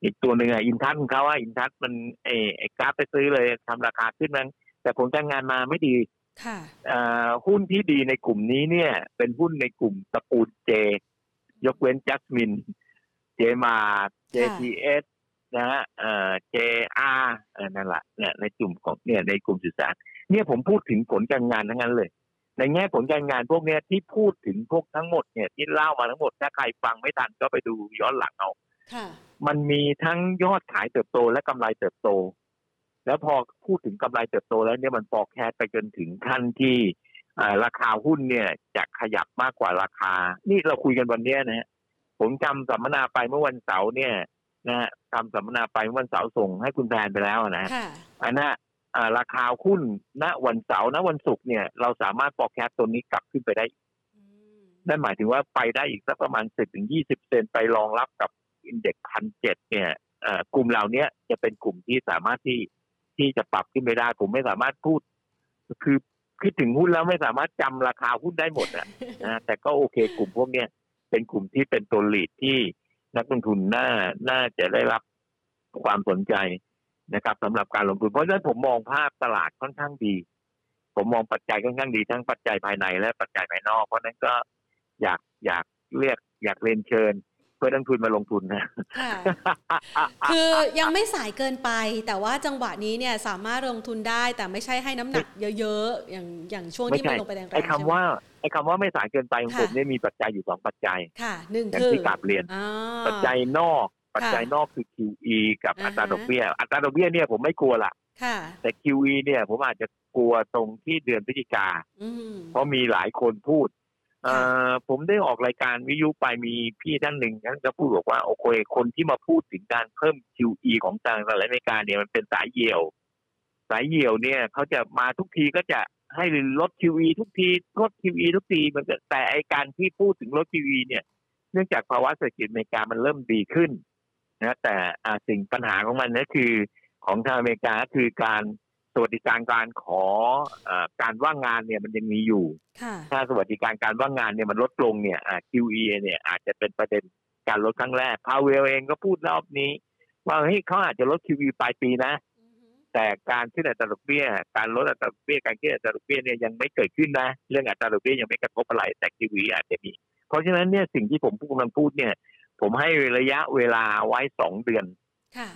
อีกตัวหนึ่งอะอินทัศน์ของเขาว่าอินทัศน์มันไอ้ไอ้กราฟไปซื้อเลยทำราคาขึ้นมั้งแต่ผลการงานมาไม่ดีค่ะอ่าหุ้นที่ดีในกลุ่มนี้เนี่ย เป็นหุ้นในกลุ่มตระกูลเจ ยกเว้นจัสมิน เจมาเจทีเอสนะฮะเอ่อเจอาร์นั่นแหละเนี่ยในกลุ่มของเนี่ยในกลุ่มสื่อสารเนี่ยผมพูดถึงผลการงานทั้งนั้นเลย ในแง่ผลการงานพวกเนี้ยที่พูดถึงพวกทั้งหมดเนี่ยที่เล่ามาทั้งหมดถ้าใครฟังไม่ทันก็ไปดูย้อนหลังเอาค่ะมันมีทั้งยอดขายเติบโตและกำไรเติบโต แล้วพอพูดถึงกำไรเติบโตแล้วเนี่ยมันฟอร์แคสไปจนถึงขั้นที่อ่าราคาหุ้นเนี่ยจะขยับมากกว่าราคา นี่เราคุยกันวันเนี้ยนะฮะผมจำสัมมนาไปเมื่อวันเสาร์เนี่ยนะฮะทำสัมมนาไปเมื่อวันเสาร์ส่งให้คุณแพนไปแล้วนะค่ะอันน่ะอ่า ราคาหุ้นณวันเสาร์ณวันศุกร์เนี่ยเราสามารถ forecast ตัวนี้กลับขึ้นไปได้อืมนั่นหมายถึงว่าไปได้อีกสักประมาณ10ถึง20เซนไปรองรับกับอินเด็กพันเจ็ดเนี่ยเอ่อกลุ่มเหล่านี้จะเป็นกลุ่มที่สามารถที่ที่จะปรับขึ้นไปได้ ผมไม่สามารถพูด คือคิดถึงหุ้นแล้วไม่สามารถจำราคาหุ้นได้หมดอะนะแต่ก็โอเค กลุ่มพวกเนี้ยเป็นกลุ่มที่เป็นตัวลีดที่นักลงทุนน่าน่าจะได้รับความสนใจ นะครับสำหรับการลงทุนเพราะฉะนั้นผมมองภาพตลาดค่อนข้างดี ผมมองปัจจัยค่อนข้างดีทั้งปัจจัยภายในและปัจจัยภายนอก เพราะฉะนั้นก็อยากอยากเรียกอยากเรียนเชิญเพื่อนักลงทุนมาลงทุนนะค่ะคือยังไม่สายเกินไป แต่ว่าจังหวะนี้เนี่ยสามารถลงทุนได้ แต่ไม่ใช่ให้น้ำหนักเยอะๆอย่างอย่างช่วงไม่ที่ใช่มันลงไปแรงๆไอ้คำใช่ไหมว่าไอ้คำว่าไม่สายเกินไปของค่ะผมเนี่ยมีปัจจัยอยู่สองปัจจัยค่ะหนึ่งอย่างคือที่กลับเรียนอ่าปัจจัยนอก ปัจจัยนอกคือ QE กับอ่าฮะอัตราดอกเบี้ย อัตราดอกเบี้ยเนี่ยผมไม่กลัวละค่ะแต่ QE เนี่ยผมอาจจะกลัวตรงที่เดือนพฤศจิกาอืมเพราะมีหลายคนพูดเอ่ค่ะอผมได้ออกรายการวิทยุไปมีพี่ท่านหนึ่งท่านก็พูดบอกว่าโอเคคนที่มาพูดถึงการเพิ่ม QE ของทางสหรัฐอเมริกาเนี่ยมันเป็นสายเหี่ยว สายเหี่ยวเนี่ยเขาจะมาทุกทีก็จะให้ลด QE ทุกทีลด QE ทุกทีมันก็แต่ไอการที่พูดถึงลด QE เนี่ย เนื่องจากภาวะเศรษฐกิจอเมริกามันเริ่มดีขึ้น นะแต่อ่าสิ่งปัญหาของมันก็คือของทางอเมริกาก็คือการสวัสดิการการขออาการว่างงานเนี่ยมันยังมีอยู่ค่ะถ้าสวัสดิการการว่างงานเนี่ยมันลดลงเนี่ยอ่า QE เนี่ยอาจจะเป็นประเด็นการลดครั้งแรกพาเวลเองก็พูดรอบนี้ ว่าเฮ้ยเขาอาจจะลด QE ปลายปีนะ แต่การขึ้นอัตราดอกเบี้ย การลดอัตราดอกเบี้ยการขึ้นอัตราดอกเบี้ยเนี่ยยังไม่เกิดขึ้นนะ เรื่องอัตราดอกเบี้ยยังไม่กระทบอะไรแต่ QE อาจจะมี เพราะฉะนั้นเนี่ยสิ่งที่ผมพูดกำลังพูดเนี่ย ผมให้ระยะเวลาไว้สองเดือนค่ะ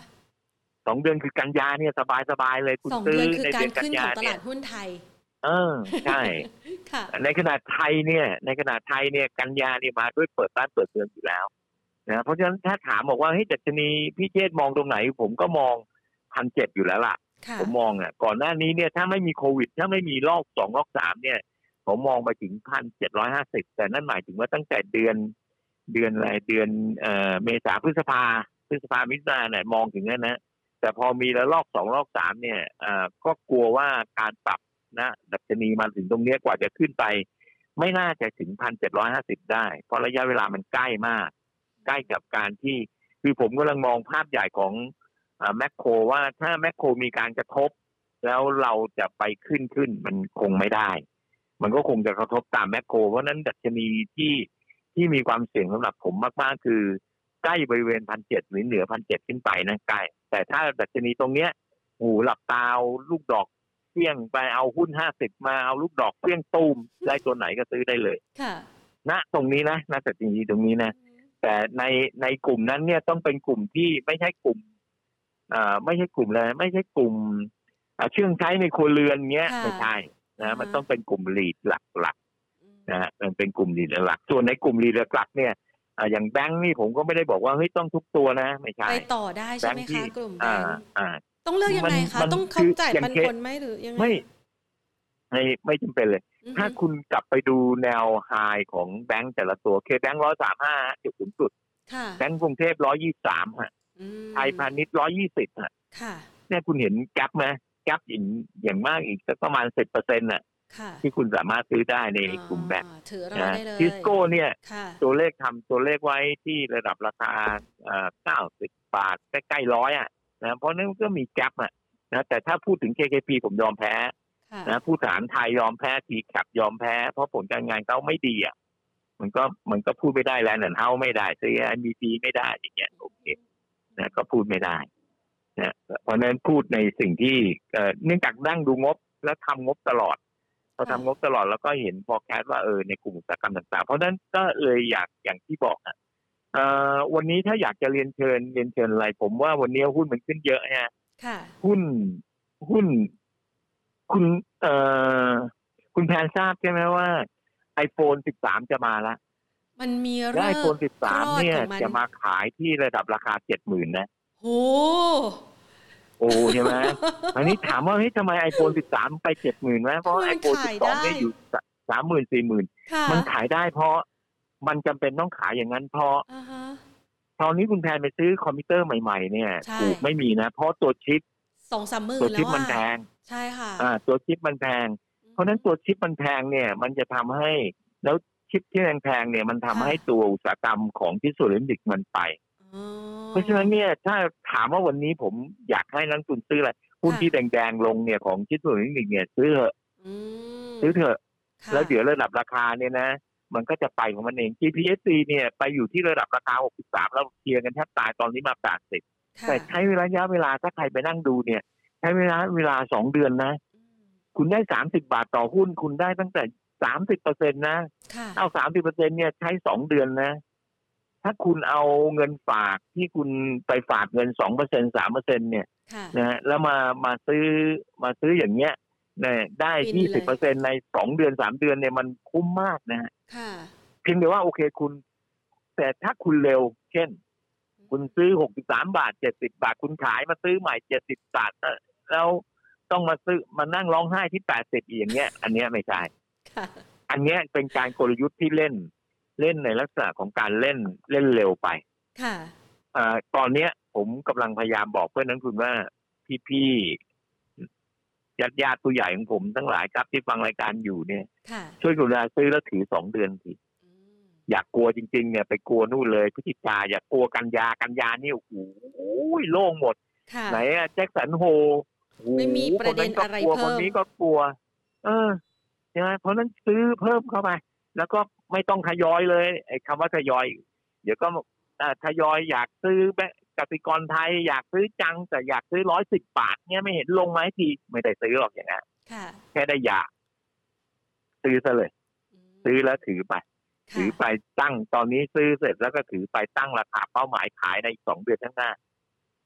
สองเดือนคือกันยาเนี่ยสบายสบายๆเลยคุณสองซื้เดืออนคือในกาเดืรอนกันขึ้นขยาองตเนี่ลายดหุ้นไทย เออใช่ค่ะ ในขณะไทยเนี่ย ในขณะไทยเนี่ยกันยาเนี่ยมาด้วยเปิดบ้านเปิดเมืองอยู่แล้วนะเพราะฉะนั้นถ้าถามบอกว่าเฮ้ยดัชนีพี่เจษมองตรงไหน ผมก็มองพันเจ็ดอยู่แล้วล่ะค่ะผมมองอะ ก่อนหน้านี้เนี่ยถ้าไม่มีโควิด ถ้าไม่มีรอบสองรอบสามเนี่ย ผมมองไปถึงพันเจ็ดร้อยห้าสิบแต่นั่นหมายถึงว่าตั้งแต่เดือน เดือนอะไรเดือนเอ่อเมษาพฤษภาพฤษภามิถุนาเนี่ยมองถึงนั้นนะแต่พอมีแล้วรอบสองรอบสามเนี่ยเอ่อก็กลัวว่าการปรับนะดัชนีมาถึงตรงนี้กว่าจะขึ้นไป ไม่น่าจะถึงพันเจ็ดร้อยห้าสิบได้ เพราะระยะเวลามันใกล้มาก ใกล้กับการที่คือผมกำลังมองภาพใหญ่ของแมคโครว่าถ้าแมคโครมีการกระทบ แล้วเราจะไปขึ้นขึ้นมันคงไม่ได้ มันก็คงจะกระทบตามแมคโครเพราะนั้นดัชนีที่ ที่มีความเสี่ยงสำหรับผมมากๆ คือ ใกล้บริเวณพันเจ็ดหรือเหนือพันเจ็ดขึ้นไปนะใกล้ แต่ถ้าดัชนีตรงเนี้ยหูหลับตาเอาลูกดอกเพี้ยงไปเอาหุ้นห้าสิบมาเอาลูกดอกเพี้ยงตูมได้ตัวไหนก็ซื้อได้เลยค่ะณตรงนี้นะณดัชนีตรงนี้นะแต่ในในกลุ่มนั้นเนี่ยต้องเป็นกลุ่มที่ไม่ใช่กลุ่มอ่าไม่ใช่กลุ่มอะไรไม่ใช่กลุ่มอ่าเครื่องใช้ในครัวเรือนเงี้ยค่ะไม่ใช่นะอ่าฮะมันต้องเป็นกลุ่มลีดหลักอืมๆ นะฮะมันเป็นกลุ่มลีดหลัก ส่วนในกลุ่มลีดหลักๆเนี่ยอ่าอย่างแบงค์นี่ผมก็ไม่ได้บอกว่าเฮ้ยต้องทุกตัวนะไม่ใช่ไปต่อได้ใช่ไหมแบงค์ที่คะกลุ่มแบอ่างค์อ่าต้องเลือกยังไงมันคะมันต้องเขาคือจ่ายอย่างปันเคผลไหมหรือยังไงไม่ไม่ไม่จำเป็นเลยอือฮึถ้าคุณกลับไปดูแนวไฮของแบงค์แต่ละตัวเคแบงค์ร้อยสามห้าจุดสูงสุดค่ะแบงก์กรุงเทพร้อยยี่สามฮะอืมไทยพาณิชย์ร้อยยี่สิบฮะค่ะเนี่ยคุณเห็นแกลบไหมแกลบอย่างอย่างมากอีกสักประมาณสิบเปอร์เซ็นต์น่ะค่ะ ที่คุณสามารถซื้อได้ในกลุ่มแบงก์อ่าถือเรานะได้เลยทิสโก้เนี่ยค่ะตัวเลขทำตัวเลขไว้ที่ระดับราคาเก้าสิบบาทใกล้ๆร้อยอะนะเพราะนั้นก็มีแกลบอะนะแต่ถ้าพูดถึง KKP ผมยอมแพ้ค่ะนะผู้ฐานไทยยอมแพ้ทีแคปยอมแพ้ เพราะผลการงานเขาไม่ดีอะมันก็มันก็พูดไม่ได้แล้วนั่นเฮาไม่ได้ซื้อมีดีไม่ได้อย่างเงี้ยโอเคนะก็พูดไม่ได้นะเพราะฉะนั้นพูดในสิ่งที่เอ่อเนื่องจากนั่งดูงบแล้วทำงบตลอด พอทำงบตลอดแล้วก็เห็นพอแคสว่าเออในกลุ่มอุตสาหกรรมต่างๆ เพราะฉะนั้นก็เลยอยากอย่างที่บอกอะเอ่อวันนี้ถ้าอยากจะเรียนเชิญเรียนเชิญอะไร ผมว่าวันนี้หุ้นมันขึ้นเยอะฮะค่ะหุ้นหุ้น คุณเอ่อคุณแพนทราบใช่ไหมว่า iPhone 13 จะมาละมันมีและเรื่อง iPhone 13 เนี่ยของมันจะมาขายที่ระดับราคา70,000นะโห โอ้ใช่ไหมอันนี้ถามว่าเฮ้ยทำไม iPhone 13ไป70,000นะเพราะมัน iPhone ขายได้12เนี่ยอยู่30,000 40,000ค่ะมันขายได้เพราะมันจำเป็นต้องขายอย่างนั้นเพราะอ่าฮะตอนนี้คุณแพนไปซื้อคอมพิวเตอร์ใหม่ๆ เนี่ยใช่ถูกไม่มีนะ เพราะตัวชิปสองสามหมื่นตัวแล้ชิปวมันอะแพงใช่ค่ะอ่าตัวชิปมันแพง เพราะฉะนั้นตัวชิปมันแพงเนี่ย มันจะทำให้แล้วชิปที่แพงๆเนี่ยมันทำให้ตัวอุตสาหกรรมของที่สุดลิมบิกมันไปอ๋อ เพราะฉะนั้นเนี่ยถ้าถามว่าวันนี้ผมอยากให้นักลงทุนซื้ออะไรหุ้นค่ะที่แดงๆลงเนี่ยของที่สุดลิมบิกเนี่ยซื้อเถอะอืมซื้อเถอะค่ะแล้วเดี๋ยวระดับราคาเนี่ยนะ มันก็จะไปของมันเอง GPSC เนี่ยไปอยู่ที่ระดับราคา 63 แล้วเคลียร์กันแทบตายตอนนี้มา 80ค่ะแต่ใช้เวลาระยะเวลาถ้าใครไปนั่งดูเนี่ย ใช้เวลาเวลาสองเดือนนะอืมคุณได้ 30 บาทต่อหุ้น คุณได้ตั้งแต่ 30เปอร์เซ็นต์นะค่ะเอา 30เปอร์เซ็นต์เนี่ยใช้สองเดือนนะ ถ้าคุณเอาเงินฝากที่คุณไปฝากเงิน2เปอร์เซ็นต์3เปอร์เซ็นต์เนี่ยค่ะนะฮะแล้วมามาซื้อมาซื้ออย่างเงี้ยเนี่ยได้ฟินเลย20เปอร์เซ็นต์ในสองเดือนสามเดือนเนี่ยมันคุ้มมากนะฮะค่ะเพียงแต่ว่าโอเคคุณ แต่ถ้าคุณเร็ว เช่น คุณซื้อ63บาท70บาท คุณขายมาซื้อใหม่70บาทเอ่อแล้วต้องมาซื้อมานั่งร้องไห้ที่80อีกอย่างเงี้ย อันเนี้ยไม่ใช่ค่ะอันเนี้ยเป็นการกลยุทธ์ที่เล่น เล่นในลักษณะของการเล่นเล่นเร็วไป ค่ะอ่าตอนเนี้ย ผมกำลังพยายามบอกเพื่อนนักลงทุนว่าพี่ๆญาติญาติๆผู้ใหญ่ของผมทั้งหลายครับที่ฟังรายการอยู่เนี่ยค่ะช่วยกรุณาซื้อแล้วถือสองเดือนทีอืมอยากกลัวจริง ๆ เนี่ยไปกลัวนู่นเลยพฤศจิกาอยากกลัวกันยากันยานี่โอ้โหโล่งหมดค่ะไหนอะแจ็คสันโฮโอ้โหไม่มีประเด็นคอะไรก็กลัวเพิ่คมนนี้ก็กลัว เออใช่ไหมเพราะฉะนั้นซื้อเพิ่มเข้าไป แล้วก็ไม่ต้องทยอยเลยไอ้คำว่าทยอย เดี๋ยวก็อ่าทยอยอยากซื้อแบงก์กสิกรไทยอยากซื้อจังแต่อยากซื้อร้อยสิบบาทเนี่ยไม่เห็นลงไหมาให้ทีไม่ได้ซื้อหรอกอย่างนั้นค่ะแค่ได้อยาก ซื้อซะเลย ซื้อแล้วถือไป ถือไปตั้งตอนนี้ซื้อเสร็จแล้วก็ถือไปตั้งราคาเป้าหมายขายในอีกสองเดือนข้างหน้า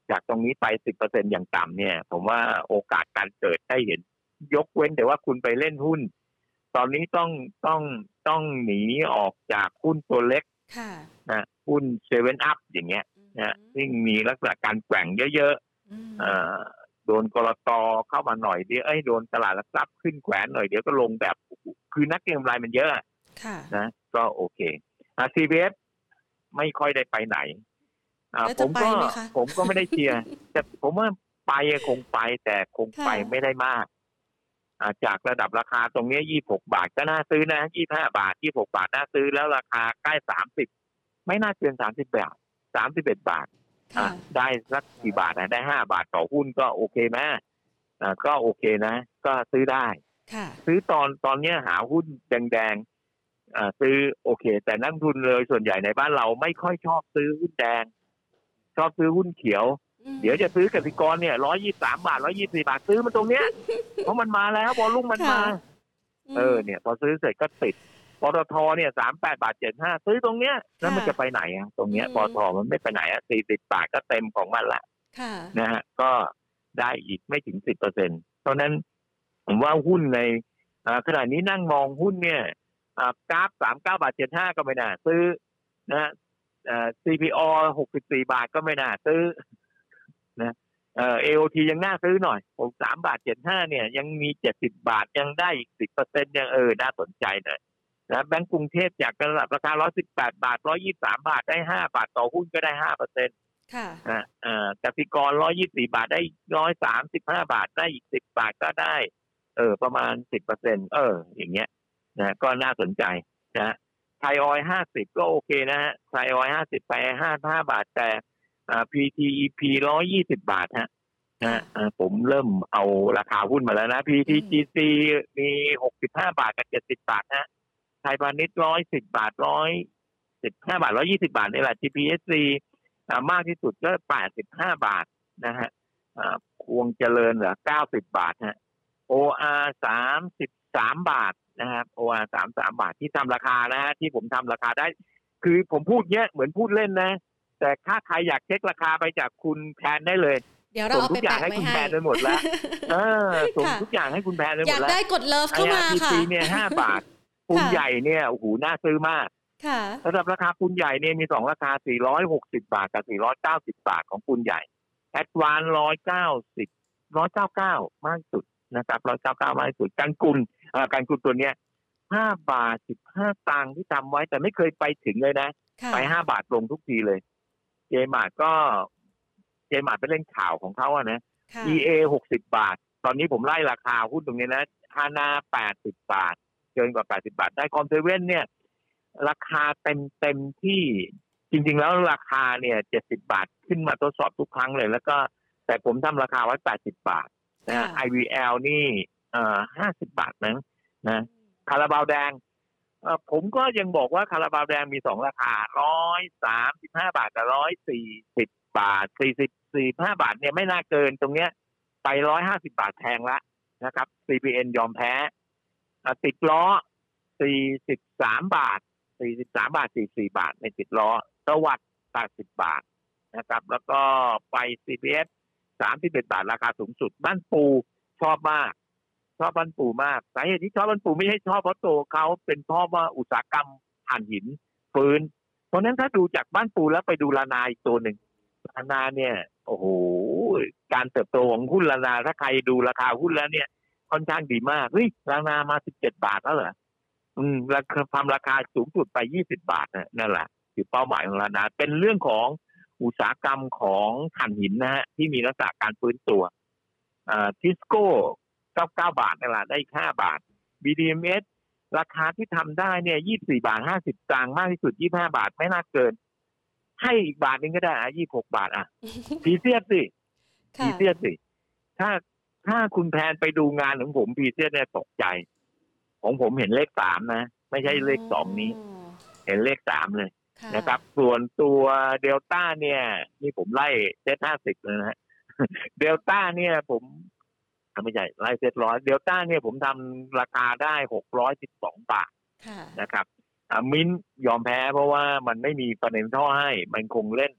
จากตรงนี้ไปสิบเปอร์เซ็นอย่างต่ำเนี่ย ผมว่าโอกาสการเกิดได้เห็น ยกเว้นแต่ว่าคุณไปเล่นหุ้น ตอนนี้ต้องต้องต้องหนีออกจากหุ้นตัวเล็กค่ะนะหุ้นเซเว่นอัพอย่างเงี้ยนะซึ่งมีลักษณะการแกว่งเยอะอืมๆเอ่อโดนกรตเข้ามาหน่อยเดียวเอ้ยโดนตลาดหลักทรัพย์ขึ้นแขวนหน่อยเดี๋ยวก็ลงแบบ คือนักเก็งกำไรมันเยอะค่ะนะก็โอเคอ่า CBS ไม่ค่อยได้ไปไหนอ่าแล้วผจะมไปก็ไหมคะผมก็ไม่ได้เชียร์แต่ผมว่าไปอะคงไปแต่คงไปค่ะไม่ได้มากอ่า จากระดับราคาตรงเนี้ยี่หกบาทก็น่าซื้อนะยี่ห้าบาทยี่หกบาทน่าซื้อแล้วราคาใกล้สามสิบไม่น่าเกินสามสิบบาทสามสิบเอ็ดบาทอะค่ะได้สักกี่บาทนะได้ห้าบาทต่อหุ้นก็โอเคไหมอ่าก็โอเคนะ ก็ซื้อได้ค่ะซื้อตอนตอนเนี้ยหาหุ้นแดงๆอ่าซื้อโอเค แต่นักทุนเลยส่วนใหญ่ในบ้านเราไม่ค่อยชอบซื้อหุ้นแดง ชอบซื้อหุ้นเขียวอืม เดี๋ยวจะซื้อกสิกรเนี่ยร้อยยี่สามบาทร้อยยี่สี่บาทซื้อมันตรงเนี้ย เพราะมันมาแล้วบอลลุ่มมันมามเออเนี่ย พอซื้อเสร็จก็ติดปตทเนี่ยสามแปดบาทเจ็ดห้าซื้อตรงเนี้ยแล้วมันค่ะจะไปไหนอะตรงเนี้ยอืมปตทมันไม่ไปไหนอะสี่สิบบาทก็เต็มของมันละค่ะนะฮะก็ได้อีกไม่ถึงสิบเปอร์เซ็นเพราะฉะนั้นผมว่าหุ้นในอ่าขณะนี้นั่งมองหุ้นเนี่ยอ่ากราฟสามเก้าบาทเจ็ดห้าก็ไม่น่าซื้อนะฮะเอ่อ CPO หกสิบสี่บาทก็ไม่น่าซื้อ นะเอ่อ AOT ยังน่าซื้อหน่อยหกสามบาทเจ็ดห้าเนี่ย ยังมีเจ็ดสิบบาทยังได้อีกสิบเปอร์เซ็นยังเออน่าสนใจหน่อยนะแบงก์กรุงเทพจากระดับราคา118บาท123บาทได้5บาทต่อหุ้นก็ได้5เปอร์เซ็นต์ค่ะนะเอ่อกสิกร124บาทได้135บาทได้อีก10บาทก็ได้ เออ ประมาณ10เปอร์เซ็นต์เออ อย่างเงี้ยนะก็น่าสนใจนะไทยออย50ก็โอเคนะฮะไทยออย50ไป55บาทแต่ อ่า PTEP 120บาทฮะนะอ่าผมเริ่มเอาราคาหุ้นมาแล้วนะ PTGC มี65บาทกับ70บาทฮะไทยพาณิชย์110บาท115บาท120บาทนี่แหละ GPSC อ่ามากที่สุดก็85บาทนะฮะอ่าพวงเจริญเหลือ90บาทฮะ OR 33บาทนะครับ OR 33บาทที่ทำราคานะฮะที่ผมทำราคาได้ คือผมพูดเนี้ยเหมือนพูดเล่นนะ แต่ถ้าใครอยากเช็คราคาไปจากคุณแพนได้เลยเดี๋ยวเราส่งเอาทุไปกอย่างแปะให้ไว้คุณให้แพนไปหมดแล้ว เออส่งค่ะทุกอย่างให้คุณแพนไปหอมยาดกแล้วได้กดเลิฟเข้ามาค่ะ IRPC เนี่ย5บาทปูนใหญ่เนี่ยโอ้โหน่าซื้อมาก ค่ะระดับราคาปูนใหญ่เนี่ยมีสองราคา 460 บาทกับ 490 บาทของปูนใหญ่ แอดวานซ์ 190 199 มากที่สุดนะครับ 199 มากที่สุด กันกุลเอ่อกันกุลตัวเนี้ย5บาท 15ตังค์ที่ทำไว้แต่ไม่เคยไปถึงเลยนะค่ะไป 5 บาทลงทุกทีเลย เจมาร์ทก็เจมาร์ทไปเล่นข่าวของเขาอะนะค่ะ EA 60บาท ตอนนี้ผมไล่ราคาหุ้นตรงนี้นะฮานา80บาท เกินกว่า80บาท ได้คอมเซเว่นเนี่ย ราคาเต็มเต็มที่จริง ๆ แล้วราคาเนี่ย70บาทขึ้นมาทดสอบทุกครั้งเลย แล้วก็แต่ผมทำราคาไว้80บาทนะฮะค่ะ IVL นี่เอ่อ50บาทนะนะคาราบาวแดงเอ่อ ผมก็ยังบอกว่าคาราบาวแดงมีสองราคา135บห้าบาทกับ140บบาท40 45บสี่ห้าบาทเนี่ยไม่น่าเกินตรงเนี้ย ไป150บาทแพงละนะครับ CPN ยอมแพ้ติดล้อ43บสามบาท43บสามบาท44บาทในติดล้อสวัสด์80บบาทนะครับ แล้วก็ไป CPF 31บาทราคาสูงสุด บ้านปูชอบมาก ชอบบ้านปู่มากสาเหตุที่ชอบบ้านปู่ไม่ใช่ชอบเพราะโตเขาเป็นพราะว่าอุตสาหกรรมถ่านหินฟื้น เพราะนั้นถ้าดูจากบ้านปู่แล้วไปดูลานาอีกตัวหนึ่งลานาเนี่ย โอ้โหการเติบโตของหุ้นลานาถ้าใครดูราคาหุ้นแล้วเนี่ย ค่อนข้างดีมากเฮ้ยลานามา17บเจ็ดบาทแล้วเหรออืมราคาทำราคาสูงสุดไป20บาทนะนั่นแหละคือเป้าหมายของลานาเป็นเรื่องของอุตสาหกรรมของถ่านหินนะฮะที่มีลักษณะการฟื้นตัวอ่าทิสโก้ 99บาทนั่นแหละได้อีก5บาท BDMs ราคาที่ทำได้เนี่ย24บาท50ตังค์มากที่สุด25บาทไม่น่าเกิน ให้อีกบาทนึงก็ได้อะ26บาทอะพรีเชียสสิค่ะพรีเชียสสิ ถ้าถ้าคุณแพนไปดูงานของผมพรีเชียสเนี่ยตกใจ ของผมเห็นเลขสามนะ ไม่ใช่เลขสองนี้ เห็นเลขสามเลยค่ะนะครับ ส่วนตัวเดลต้าเนี่ย นี่ผมไล่เซตห้าสิบเลยนะฮะเดลต้าเนี่ยผม อะไม่ใช่ไล่เซตร้อยเดลต้าเนี่ยผมทำราคาได้หกร้อยสิบสองบาทค่ะนะครับอ่ามิ้นท์ยอมแพ้เพราะว่ามันไม่มีประเด็นท่อให้ มันคงเล่น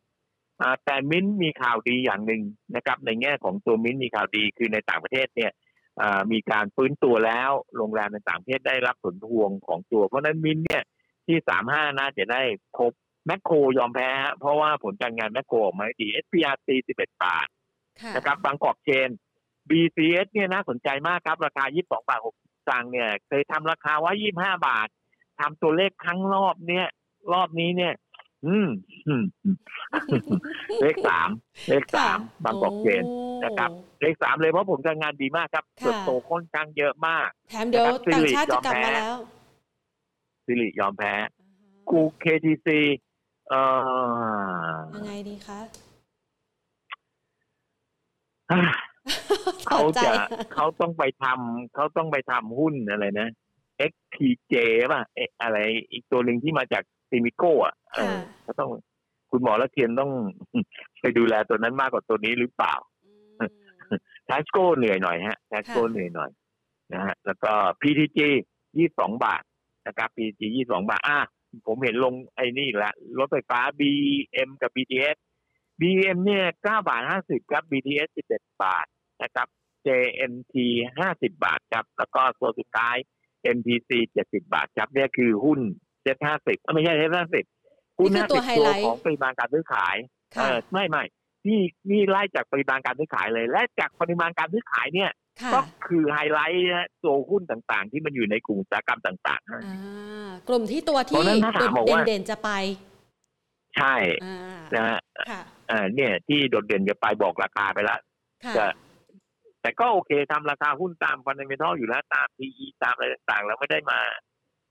อ่าแต่มิ้นท์มีข่าวดีอย่างหนึ่งนะครับ ในแง่ของตัวมิ้นท์มีข่าวดีคือในต่างประเทศเนี่ยอ่ามีการฟื้นตัวแล้วโรงแรมในต่างประเทศได้รับผลพวงของตัว เพราะฉะนั้นมิ้นท์เนี่ยที่สามห้าน่าจะได้ครบแมคโครยอมแพ้ฮะเพราะว่าผลการงานแมคโครออกมาดี SPRC 11บาทค่ะนะครับบางกอกเชน BCS เนี่ยน่าสนใจมากครับ ราคา 22 บาท60ตังค์เนี่ย เคยทำราคาไว้ 25 บาททำตัวเลขครั้งรอบเนี่ย รอบนี้เนี่ย อืมอืมอืมเลขสามเลขสามบางกอกเชนนะครับ เลขสามเลยเพราะผมการงานดีมากครับค่ะเติบโตค่อนข้างเยอะมากแถมเดี๋ยวนะครับต่างชาติสิริจะกลับยอมแพ้มาแล้วสิริยอมแพ้กู KTC เอ่อยังไงดีคะ เขาถอดใจจะเขาต้องไปทำเขาต้องไปทำหุ้นอะไรนะ XTJ ป่ะเอ๊ะอะไรอีกตัวหนึ่งที่มาจากซิมิโก้อะเออค่ะเขาต้องคุณหมอและเทียนต้องไปดูแลตัวนั้นมากกว่าตัวนี้หรือเปล่าอืมแทสโก้เหนื่อยหน่อยฮะแทสโก้ค่ะเหนื่อยหน่อยนะฮะแล้วก็ PTG ยี่สองบาทนะครับ PTG ยี่สองบาทอะผมเห็นลงไอ้นี่อีกละรถไฟฟ้า BM กับ BTS BM เนี่ยเก้าบาทห้าสิบครับ BTS สิบเอ็ดบาท นะครับ JMT ห้าสิบาทครับ แล้วก็ตัวสุดท้าย MPC เจ็ดสิบาทครับเนี่ยคือหุ้นเจ็ดห้าสิบไม่ใช่เจ็ดห้าสิบหุ้นนี่ห้าคือตัสิวบไฮตัวไลท์ของปริมาณการซื้อขายเอค่ะอไม่ไม่นี่นี่ไล่จากปริมาณการซื้อขายเลย และจากปริมาณการซื้อขายเนี่ยค่ะก็คือไฮไลท์นะตัวหุ้นต่างๆ ที่มันอยู่ในกลุ่มอุตสาหกรรมต่างๆนะอ่ากลุ่มที่ตัวเพที่ราะฉะนั้นถ้าถามบอกว่าเด่นๆจะไป ใช่อ่านะฮะค่ะอ่าเนี่ยที่โดดเด่นจะไปบอกราคาไปแล้วค่ะจะ แต่ก็โอเคทำราคาหุ้นตาม fundamental อยู่แล้วตาม PE ตามอะไรต่างๆ แล้วไม่ได้มา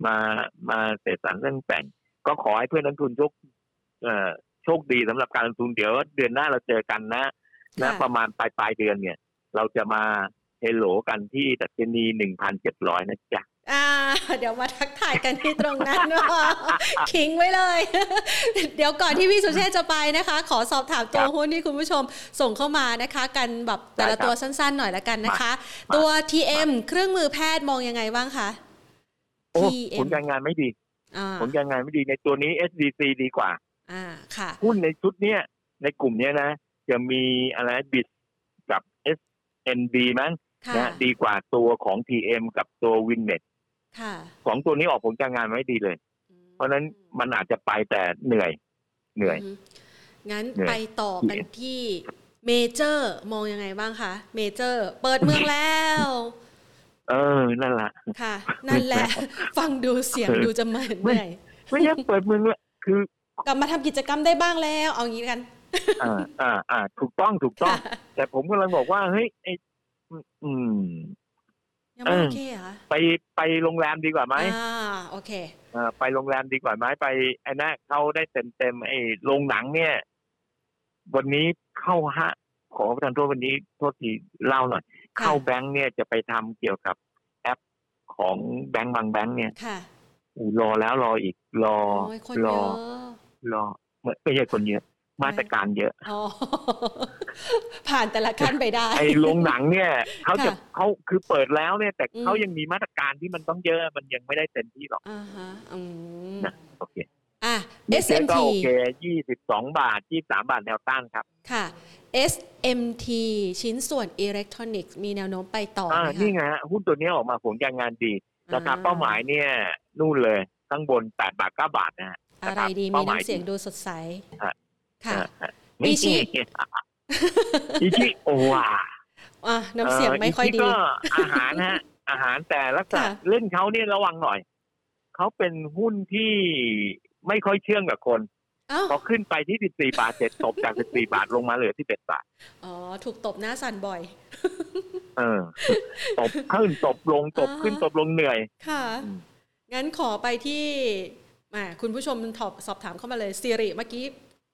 มามาเสร็จสรรเรื่องแต่ง ก็ขอให้เพื่อนนักลงทุนโชคเอ่อโชคดีสำหรับการลงทุนเดี๋ยวเดือนหน้าเราเจอกันนะนะค่ะประมาณปลายปลายๆเดือนเนี่ย เราจะมาเฮลโหลกันที่ดัชนีหนึ่งพันเจ็ดร้อยนะจ๊ะ อ่าเดี๋ยวมาทักทายกันที่ตรงนั้นว่าทิ้งไว้เลย เดี๋ยวก่อนที่พี่สุเชษจะไปนะคะ ขอสอบถามตัวครับหุ้นที่คุณผู้ชมส่งเข้ามานะคะ กันแบบแต่ละได้ครับตัวสั้นๆ หน่อยละกันนะคะมาตัว TM เครื่องมือแพทย์มองยังไงบ้างคะโอ้ผ TM ลการงานไม่ดีอ่าผลการงานไม่ดีในตัวนี้ SDC ดีกว่า อ่าค่ะหุ้นในชุดเนี้ยในกลุ่มเนี้ยนะ จะมีอะไรบิดกับ SNB มั้งค่ะนะดีกว่าตัวของ TM กับตัว Winnet ค่ะ สองตัวนี้ออกผลการงานไม่ดีเลย เพราะฉะนั้นมันอาจจะไปแต่เหนื่อย เหนื่อยอืมงั้นเหนื่อยไปต่อกันที่เมเจอร์มองยังไงบ้างคะ เมเจอร์ เปิดเมืองแล้ว เออ นั่นแหละ ค่ะ นั่นแหละ ฟังดูเสียงดูจะเหมือนเหนื่อยไม่ใช่เปิดเมืองละคือกลับมาทำกิจกรรมได้บ้างแล้ว เอางี้กัน อ่า อ่า อ่า ถูกต้อง ถูกต้อง แต่ผมกำลังบอกว่า เฮ้ย ไออืม ยังไม่โอเคเหรอคะไปไปโรงแรมดีกว่าไหมอ่าโอเคอ่าไปโรงแรมดีกว่าไหมไปไอ้นะเขาได้เต็มเต็มๆไอ้โรงหนังเนี่ย วันนี้เข้าฮะ ขอประทานโทษวันนี้โทษทีเล่าหน่อยค่ะเข้าแบงค์เนี่ยจะไปทำเกี่ยวกับแอปของแบงค์บางแบงค์เนี่ยค่ะอูรอแล้วรออีกรอโอ้ยคนรเยออะรอไม่ไม่ใช่คนเยอะ มาตรการเยอะอ๋อผ่านแต่ละขั้นไปได้ไอ้โรงหนังเนี่ยเขาจะค่ะเขาคือเปิดแล้วเนี่ย แต่อืมเขายังมีมาตรการที่มันต้องเยอะมันยังไม่ได้เต็มที่หรอกอ่าฮะอืมนะโอเคอะนี่เจ๊ SMT ก็โอเคยี่สิบสองบาทยี่สามบาทแนวต้านครับ ค่ะ SMT ชิ้นส่วนอิเล็กทรอนิกส์มีแนวโน้มไปต่ออ่าไหมคะนี่ไงฮะหุ้นตัวนี้ออกมาผลการงานดีราคาเป้าหมายเนี่ยนู่นเลยข้างบนแปดบาทเก้าบาทนะฮะอะไรดีเป้ามีหมายน้ำเสียงดูสดใสอะ ค่ะอ่าอีชิอีชิโอวาอะน้ำเสียงไม่ค่อยดีก็อาหารฮะ อาหารแต่ลักษณะค่ะเล่นเขาเนี่ยระวังหน่อย เขาเป็นหุ้นที่ไม่ค่อยเชื่องกับคนเอ้าพอขึ้นไปที่14บาทเสร็จตบจาก14บาทลงมาเหลือที่11บาท อ๋อ ถูกตบหน้าสั่นบ่อย เออ ตบขึ้นตบลงตบขึ้นอ่าตบลงเหนื่อย ค่ะอืมงั้นขอไปที่อ่าคุณผู้ชมตอบสอบถามเข้ามาเลยสิริเมื่อกี้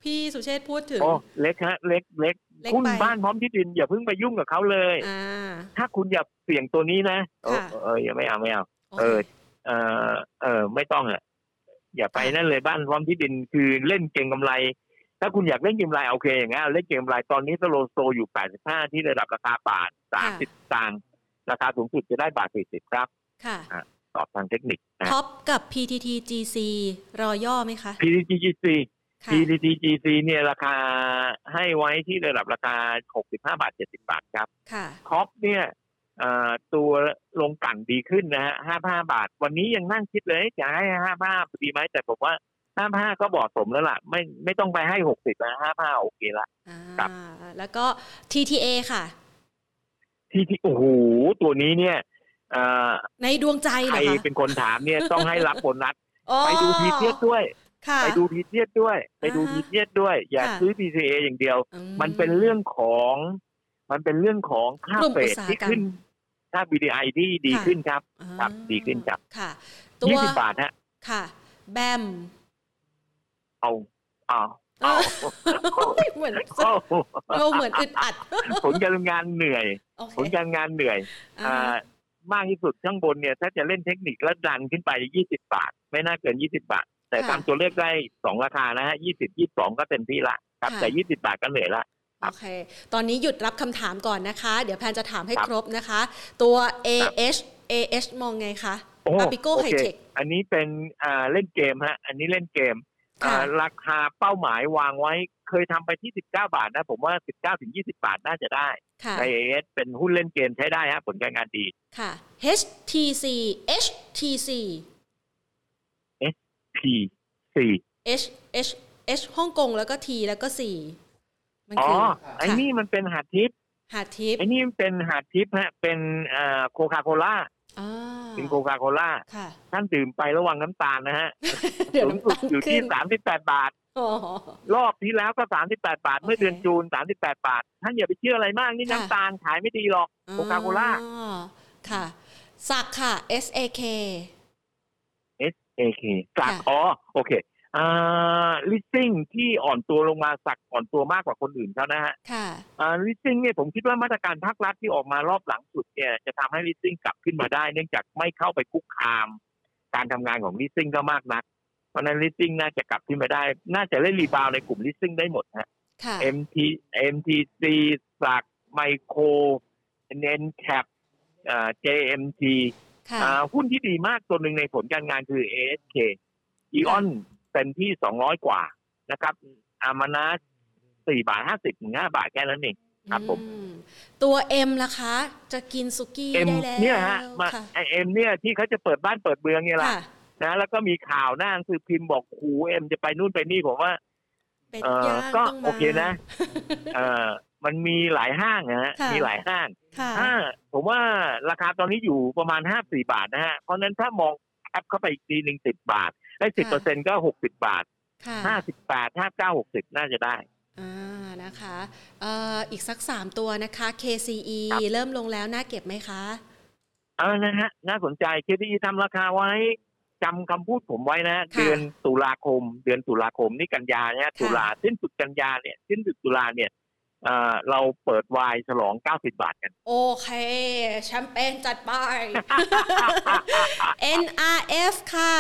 พี่สุเชษฐ์พูดถึงโอ้เล็กฮะ เล็กเล็กเล็กหุ้นไปบ้านพร้อมที่ดินอย่าเพิ่งไปยุ่งกับเขาเลยอ่าถ้าคุณอยากเสี่ยงตัวนี้นะเออค่ะเอออย่าไม่เอาไม่เอาโอเอเคอเออเออไม่ต้องอะอย่าไปนั่นเลยบ้านพร้อมที่ดินคือเล่นเก็งกำไร ถ้าคุณอยากเล่นเก็งกำไรโอเคอย่างงั้นเล่นเก็งกำไรตอนนี้สโลโซอยู่ 85 ที่ระดับราคาบาท 30ตังค์ราคาสูงสุดจะได้บาท 40 ครับ ค่ะตอบทางเทคนิคนะ TOPกับ PTTGC รอย่อไหมคะ PTGC ค่ะ PTGC เนี่ยราคาให้ไว้ที่ระดับราคา 65 บาท 70 บาทครับค่ะท็อปเนี่ยเอ่อตัวลงกลั่นดีขึ้นนะฮะ 55 บาท วันนี้ยังนั่งคิดเลยจะให้ 55 ดีไหม แต่ผมว่า 55 ก็เหมาะสมแล้วล่ะ ไม่ไม่ต้องไปให้ 60นะ55 โอเคละอ่าครับแล้วก็ TTA ค่ะที่ที่โอ้โห ตัวนี้เนี่ยเอ่อในดวงใจเหใครรอคะเป็นคนถามเนี่ยต้องให้รับโบนัสอ๋อไปดูทีเทียดด้วยค่ะ ไปดูทีเทียดด้วย ไปดูอ่าฮะทีเทียดด้วย อย่าค่ะซื้อ PCA อย่างเดียวอืมันเป็นเรื่องของ มันเป็นเรื่องของค่ากลุ่มเฟอุดตสาหที่กรรมขึ้นค่า BDI ที่ดีค่ะขึ้นครับอ่าครับดีขึ้นครับค่ะตัวยี่สิบบาทฮะค่ะ แบม เอาเอาเอาเหมือนเอาเราเหมือนอึดอัด ผลการงานเหนื่อยโอเคผลการงานเหนื่อยอ่าอ่ามากที่สุดข้างบนเนี่ย ถ้าจะเล่นเทคนิคแล้วดันขึ้นไป 20 บาท ไม่น่าเกิน 20 บาท แต่ค่ะตามตัวเลขได้สองราคานะฮะ20 22ก็เต็มที่ละครับค่ะแต่20บาทก็เหนื่อยละโอเค ตอนนี้หยุดรับคำถามก่อนนะคะ เดี๋ยวแพนจะถามให้ครับครบนะคะ ตัว AH AH มองไงคะโอ้อาปิโก้โอไฮเคเทคอันนี้เป็นอ่าเล่นเกมฮะ อันนี้เล่นเกมค่ะอ่าราคาเป้าหมายวางไว้ เคยทำไปที่ 19 บาทนะ ผมว่า 19ถึง20 บาทน่าจะได้ค่ะใน AS เป็นหุ้นเล่นเกมใช้ได้ฮะ ผลการงานดี ค่ะ HTC HTC P สี่ H H H ฮ่องกงแล้วก็ T แล้วก็4มันอ๋อ คือไอ้ค่ะนี่มันเป็นหาดทิพย์หาดทิพย์ไอ้นี่เป็นหาดทิพย์ฮะ เป็นโคคาโคล่าอ่าเป็นโคคาโคล่าค่ะ ท่านดื่มไประวังน้ำตาลนะฮะเดี๋ยวสูงน้ำสุดตาลอยู่ขึ้ที่นสามสิบแปดบาท อ๋อ รอบที่แล้วก็สามสิบแปดบาท เมื่อเดือนโอเคจูนสามสิบแปดบาท ท่านอย่าไปเชื่ออะไรมากนี่ค่ะ น้ำตาลขายไม่ดีหรอก โคคาโคล่า อ๋อค่ะ SAK ค่ะ S A K S A K สักค่ะอ๋อโอเคอ่าลีสซิ่งที่อ่อนตัวลงมา SAK อ่อนตัวมากกว่าคนอื่นเขานะฮะค่ะอ่าลีสซิ่งเนี่ยผมคิดว่ามาตรการภาครัฐที่ออกมารอบหลังสุดเนี่ยจะทำให้ลีสซิ่งกลับขึ้นมาได้ เนื่องจากไม่เข้าไปคุกคาม การทำงานของลีสซิ่งก็มากนัก เพราะฉะนั้นลีสซิ่งน่าจะกลับขึ้นมาได้ น่าจะเล่น rebound ในกลุ่มลีสซิ่งได้หมดฮะค่ะ MT MTC สักไมโครเนนแคปอ่า JMT ค่ะอ่า หุ้นที่ดีมากตัวหนึ่งในผลการงานคือ ASK อีออนเป็นที่สองร้อยกว่านะครับ อามานาสี่บาทห้าสิบถึงห้าบาทแค่นั้นเองครับผมอืตัว M ล่ะคะ จะกินสุกี้เอ็มได้แล้วเนี่ยฮะมาค่ะไอเอ็มเนี่ยที่เขาจะเปิดบ้านเปิดเมืองเนี่ยแหละค่ะนะแล้วก็มีข่าวหน้าหนังสือพิมพ์บอกครูเอ็มจะไปนู่นไปนี่ผมว่าเป็ดเอ่อย่างก็ต้องมาโอเคนะ เออมันมีหลายห้างนะฮะค่ะมีหลายห้างค่ะ ถ้าผมว่าราคาตอนนี้อยู่ประมาณห้าสี่บาทนะฮะ เพราะฉะนั้นถ้ามองแคปเข้าไปอีกทีหนึ่งสิบบาท ได้สิบเปอร์เซ็นก็หกสิบบาทค่ะห้าสิบแปดห้าเก้าหกสิบน่าจะได้อ่านะคะเอ่ออีกสักสามตัวนะคะ KCE ครับเริ่มลงแล้วน่าเก็บไหมคะเออนะฮะน่าสนใจ KDE ทำราคาไว้จำคำพูดผมไว้นะค่ะเดือนตุลาคม เดือนตุลาคมนี่กันยาเนี่ยค่ะตุลาสิ้นสุดกันยาเนี่ยสิ้นสุดตุลาเนี่ย เอ่อเราเปิดวายฉลอง 90 บาทกัน โอเค แชมเปญจัดไป NRF ค่ะ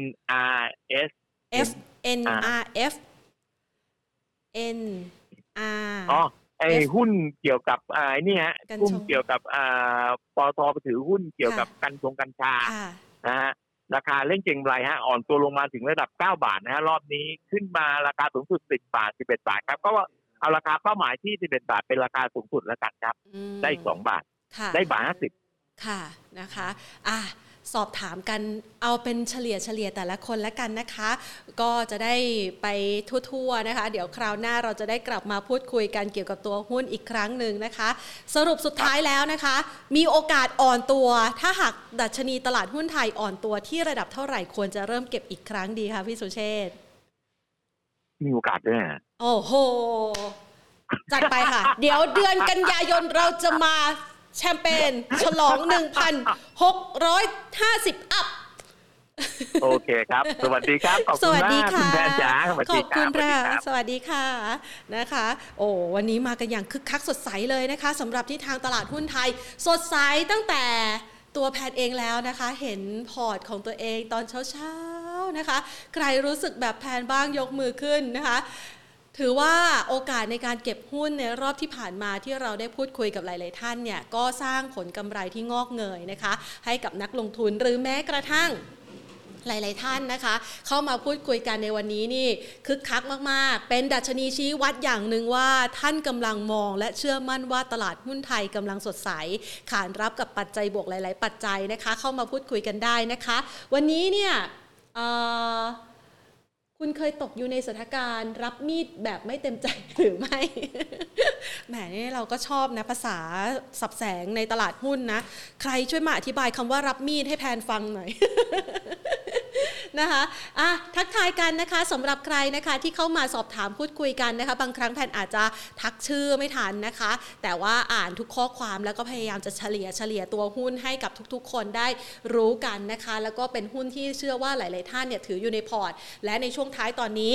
NRS F NRF N R อ๋อไอ้ F หุ้นเกี่ยวกับอ่าไอ้นี่ฮะกัญชงหุ้นเกี่ยวกับอ่าปตทไปถือหุ้นเกี่ยวกับค่ะกัญชงกัญชาค่ะนะฮะราคาเล่นเก่งไรฮะอ่อนตัวลงมาถึงระดับ 9 บาทนะฮะรอบนี้ขึ้นมาราคาสูงสุด 10 บาท 11 บาทครับ ก็ว่า เอาราคาเป้าหมายที่11บาทเป็นราคาสูงสุดแล้วกันครับอืมได้อีก2บาทค่ะได้บาท50ค่ะนะคะ อะสอบถามกันเอาเป็นเฉลี่ยเฉลี่ยแต่ละคนแล้วกันนะคะ ก็จะได้ไปทั่วๆนะคะ เดี๋ยวคราวหน้าเราจะได้กลับมาพูดคุยกันเกี่ยวกับตัวหุ้นอีกครั้งหนึ่งนะคะ สรุปสุดท้ายแล้วนะคะ มีโอกาสอ่อนตัว ถ้าหากดัชนีตลาดหุ้นไทยอ่อนตัวที่ระดับเท่าไหร่ควรจะเริ่มเก็บอีกครั้งดีคะพี่สุเชษฐ์ มีโอกาสด้วยฮะโอ้โห จัดไปค่ะ เดี๋ยวเดือนกันยายนเราจะมาแชมเปญฉลอง 1,650 อัพ โอเคครับ สวัสดีครับ ขอบสคุณวัสมาดีกคุค่ะณแพนจ๋าสวัสขดีอบคคุรัณบสวัสดีค่ะครับสวัสดีค่ะนะคะ โอ้วันนี้มากันอย่างคึกคักสดใสเลยนะคะสำหรับที่ทางตลาดหุ้นไทย สดใสตั้งแต่ตัวแพนเองแล้วนะคะ เห็นพอร์ตของตัวเองตอนเช้าๆ นะคะ ใครรู้สึกแบบแพนบ้างยกมือขึ้นนะคะถือว่าโอกาสในการเก็บหุ้นในรอบที่ผ่านมาที่เราได้พูดคุยกับหลาย ๆ ท่านเนี่ยก็สร้างผลกำไรที่งอกเงยนะคะ ให้กับนักลงทุนหรือแม้กระทั่งหลาย ๆ ท่านนะคะ เข้ามาพูดคุยกันในวันนี้นี่คึกคักมาก ๆ เป็นดัชนีชี้วัดอย่างหนึ่งว่าท่านกำลังมอง และเชื่อมั่นว่าตลาดหุ้นไทยกำลังสดใส ขานรับกับปัจจัยบวกหลาย ๆ ปัจจัยนะคะ เข้ามาพูดคุยกันได้นะคะ วันนี้เนี่ย คุณเคยตกอยู่ในสถานการณ์ รับมีดแบบไม่เต็มใจหรือไม่ แหมนี่เราก็ชอบนะภาษาสับแสงในตลาดหุ้นนะ ใครช่วยมาอธิบายคำว่ารับมีดให้แพนฟังหน่อย นะคะอะทักทายกันนะคะสำหรับใครนะคะที่เข้ามาสอบถามพูดคุยกันนะคะ บางครั้งแพนอาจจะทักชื่อไม่ทันนะคะ แต่ว่าอ่านทุกข้อความแล้วก็พยายามจะเฉลี่ยเฉลี่ยตัวหุ้นให้กับทุกๆ คนได้รู้กันนะคะ แล้วก็เป็นหุ้นที่เชื่อว่าหลาย ๆ ท่านเนี่ยถืออยู่ในพอร์ต และในช่วงท้ายตอนนี้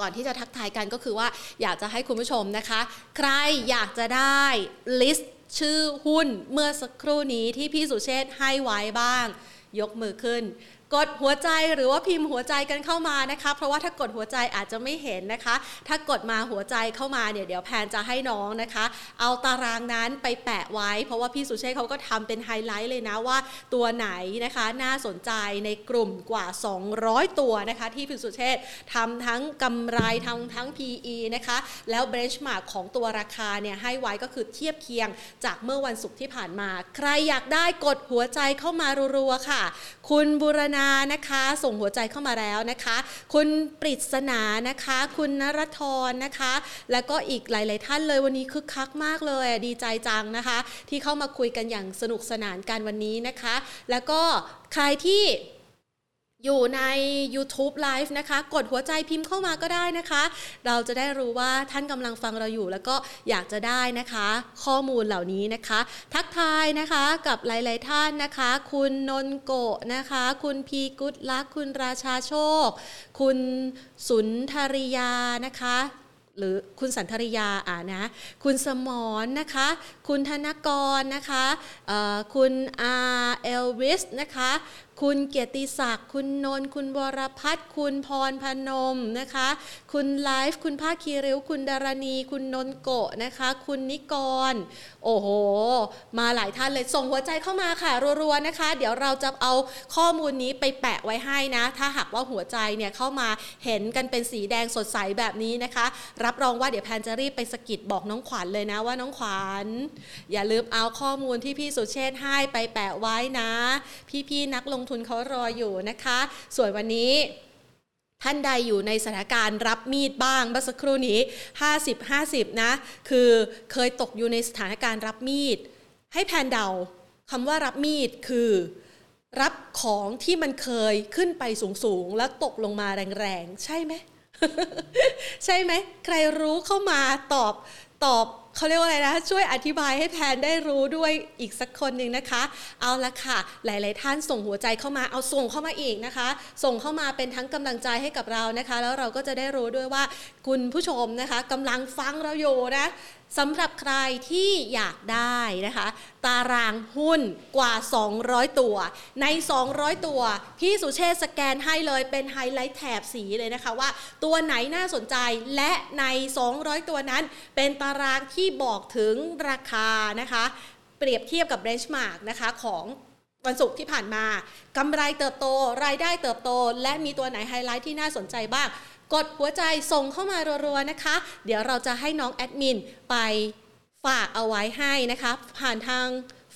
ก่อนที่จะทักทายกันก็คือว่าอยากจะให้คุณผู้ชมนะคะ ใครอยากจะได้ list ชื่อหุ้นเมื่อสักครู่นี้ที่พี่สุเชษฐ์ให้ไว้บ้าง ยกมือขึ้น กดหัวใจหรือว่าพิมพ์หัวใจกันเข้ามานะคะ เพราะว่าถ้ากดหัวใจอาจจะไม่เห็นนะคะ ถ้ากดมาหัวใจเข้ามาเนี่ยเดี๋ยวแพนจะให้น้องนะคะ เอาตารางนั้นไปแปะไว้ เพราะว่าพี่สุเชษฐ์เขาก็ทำเป็นไฮไลท์เลยนะว่าตัวไหนนะคะน่าสนใจในกลุ่มกว่า 200 ตัวนะคะ ที่พี่สุเชษฐ์ทำทั้งกำไรทำทั้ง PE นะคะแล้วเบรชมาร์กของตัวราคาเนี่ยให้ไว้ก็คือเทียบเคียงจากเมื่อวันศุกร์ที่ผ่านมา ใครอยากได้กดหัวใจเข้ามารัวๆค่ะ คุณบุรณานานะคะ ส่งหัวใจเข้ามาแล้วนะคะ คุณปริศนานะคะ คุณนรทรนะคะ แล้วก็อีกหลาย ๆ ท่านเลยวันนี้คึกคักมากเลยดีใจจังนะคะ ที่เข้ามาคุยกันอย่างสนุกสนานกันวันนี้นะคะ แล้วก็ใครที่ อยู่ใน YouTube Live นะคะ กดหัวใจพิมพ์เข้ามาก็ได้นะคะ เราจะได้รู้ว่าท่านกำลังฟังเราอยู่ แล้วก็อยากจะได้นะคะ ข้อมูลเหล่านี้นะคะ ทักทายนะคะกับหลาย ๆ ท่านนะคะ คุณนนโกะนะคะ คุณพีกุดลักคุณราชาโชค คุณสุนทริยานะคะหรือคุณสันทริยาอ่านะ คุณสมรนะคะ คุณธนกรนะคะคุณอาเอลวิสนะคะ คุณเกียรติศักดิ์ คุณนนท์คุณวรพัฒน์คุณพรพนมนะคะ คุณไลฟ์ คุณภาคีริ้ว คุณดารณี คุณนนโกะนะคะ คุณนิกร โอ้โห มาหลายท่านเลย ส่งหัวใจเข้ามาค่ะรัวๆนะคะ เดี๋ยวเราจะเอาข้อมูลนี้ไปแปะไว้ให้นะ ถ้าหากว่าหัวใจเนี่ยเข้ามาเห็นกันเป็นสีแดงสดใสแบบนี้นะคะ รับรองว่าเดี๋ยวแพนจะรีบไปสกิดบอกน้องขวัญเลยนะว่าน้องขวัญ อย่าลืมเอาข้อมูลที่พี่สุเชษให้ไปแปะไว้นะ พี่ๆนักลงทุนเขารออยู่นะคะ ส่วนวันนี้ท่านใดอยู่ในสถานการณ์รับมีดบ้างเมื่อสักครู่นี้ 50 50 นะ คือเคยตกอยู่ในสถานการณ์รับมีด ให้แพนเดาคำว่ารับมีดคือรับของที่มันเคยขึ้นไปสูงๆ แล้วตกลงมาแรงๆ ใช่ไหม ใช่ไหม ใครรู้เข้ามาตอบ ตอบเขาเรียกว่าอะไรนะช่วยอธิบายให้แพนได้รู้ด้วยอีกสักคนหนึ่งนะคะ เอาละค่ะ หลาย ๆ ท่านส่งหัวใจเข้ามาเอาส่งเข้ามาอีกนะคะ ส่งเข้ามาเป็นทั้งกำลังใจให้กับเรานะคะ แล้วเราก็จะได้รู้ด้วยว่าคุณผู้ชมนะคะกำลังฟังเราอยู่นะ สำหรับใครที่อยากได้นะคะ ตารางหุ้นกว่า 200 ตัว ใน 200 ตัว พี่สุเชษฐ์สแกนให้เลยเป็นไฮไลท์แถบสีเลยนะคะว่า ตัวไหนน่าสนใจและใน 200 ตัวนั้น เป็นตารางที่บอกถึงราคานะคะ เปรียบเทียบกับ benchmark นะคะของวันศุกร์ที่ผ่านมากำไรเติบโต รายได้เติบโต และมีตัวไหนไฮไลท์ที่น่าสนใจบ้าง กดหัวใจส่งเข้ามารัวๆนะคะ เดี๋ยวเราจะให้น้องแอดมินไปฝากเอาไว้ให้นะคะ ผ่านทาง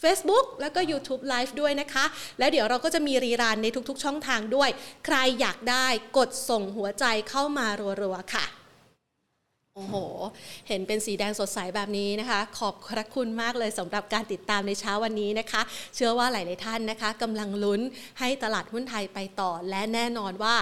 Facebook แล้วก็ YouTube Live ด้วยนะคะ แล้วเดี๋ยวเราก็จะมีรีรันในทุกๆ ช่องทางด้วย ใครอยากได้กดส่งหัวใจเข้ามารัวๆค่ะ โอ้โห เห็นเป็นสีแดงสดใสแบบนี้นะคะ ขอบพระคุณมากเลยสำหรับการติดตามในเช้าวันนี้นะคะ เชื่อว่าหลายๆท่านนะคะกำลังลุ้นให้ตลาดหุ้นไทยไปต่อ และแน่นอนว่า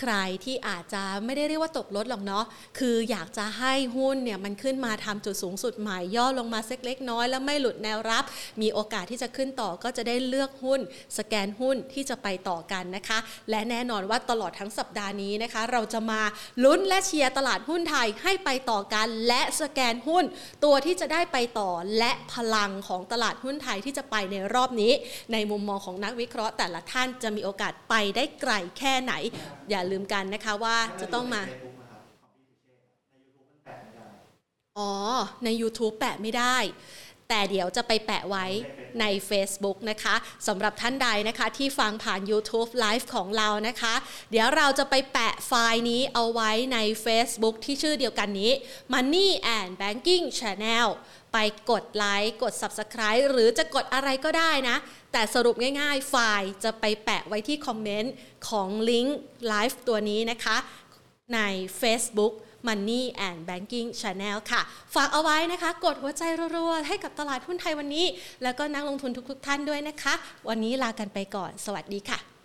ใครที่อาจจะไม่ได้เรียกว่าตกรถหรอกเนาะคืออยากจะให้หุ้นเนี่ยมันขึ้นมาทำจุดสูงสุดใหม่ย่อลงมาสักเล็กน้อย แล้วไม่หลุดแนวรับ มีโอกาสที่จะขึ้นต่อก็จะได้เลือกหุ้น สแกนหุ้นที่จะไปต่อกันนะคะ และแน่นอนว่าตลอดทั้งสัปดาห์นี้นะคะ เราจะมาลุ้นและเชียร์ตลาดหุ้นไทยให้ไปต่อกัน และสแกนหุ้น ตัวที่จะได้ไปต่อและพลังของตลาดหุ้นไทยที่จะไปในรอบนี้ ในมุมมองของนักวิเคราะห์แต่ละท่านจะมีโอกาสไปได้ไกลแค่ไหนอย่าลืมกันนะคะว่าจะต้องมา อ๋อ ใน YouTube แปะไม่ได้ แต่เดี๋ยวจะไปแปะไว้ใน Facebook นะคะสำหรับท่านใดนะคะที่ฟังผ่าน YouTube Live ของเรานะคะ เดี๋ยวเราจะไปแปะไฟล์นี้เอาไว้ใน Facebook ที่ชื่อเดียวกันนี้ Money and Banking Channel ไปกดไลค์กด Subscribe หรือจะกดอะไรก็ได้นะ แต่สรุปง่ายๆ ไฟล์จะไปแปะไว้ที่คอมเมนต์ของลิงก์ไลฟ์ตัวนี้นะคะ ใน Facebook Money and Banking Channel ค่ะ ฝากเอาไว้นะคะ กดหัวใจรัวๆ ให้กับตลาดหุ้นไทยวันนี้ แล้วก็นักลงทุนทุกๆท่านด้วยนะคะ วันนี้ลากันไปก่อน สวัสดีค่ะ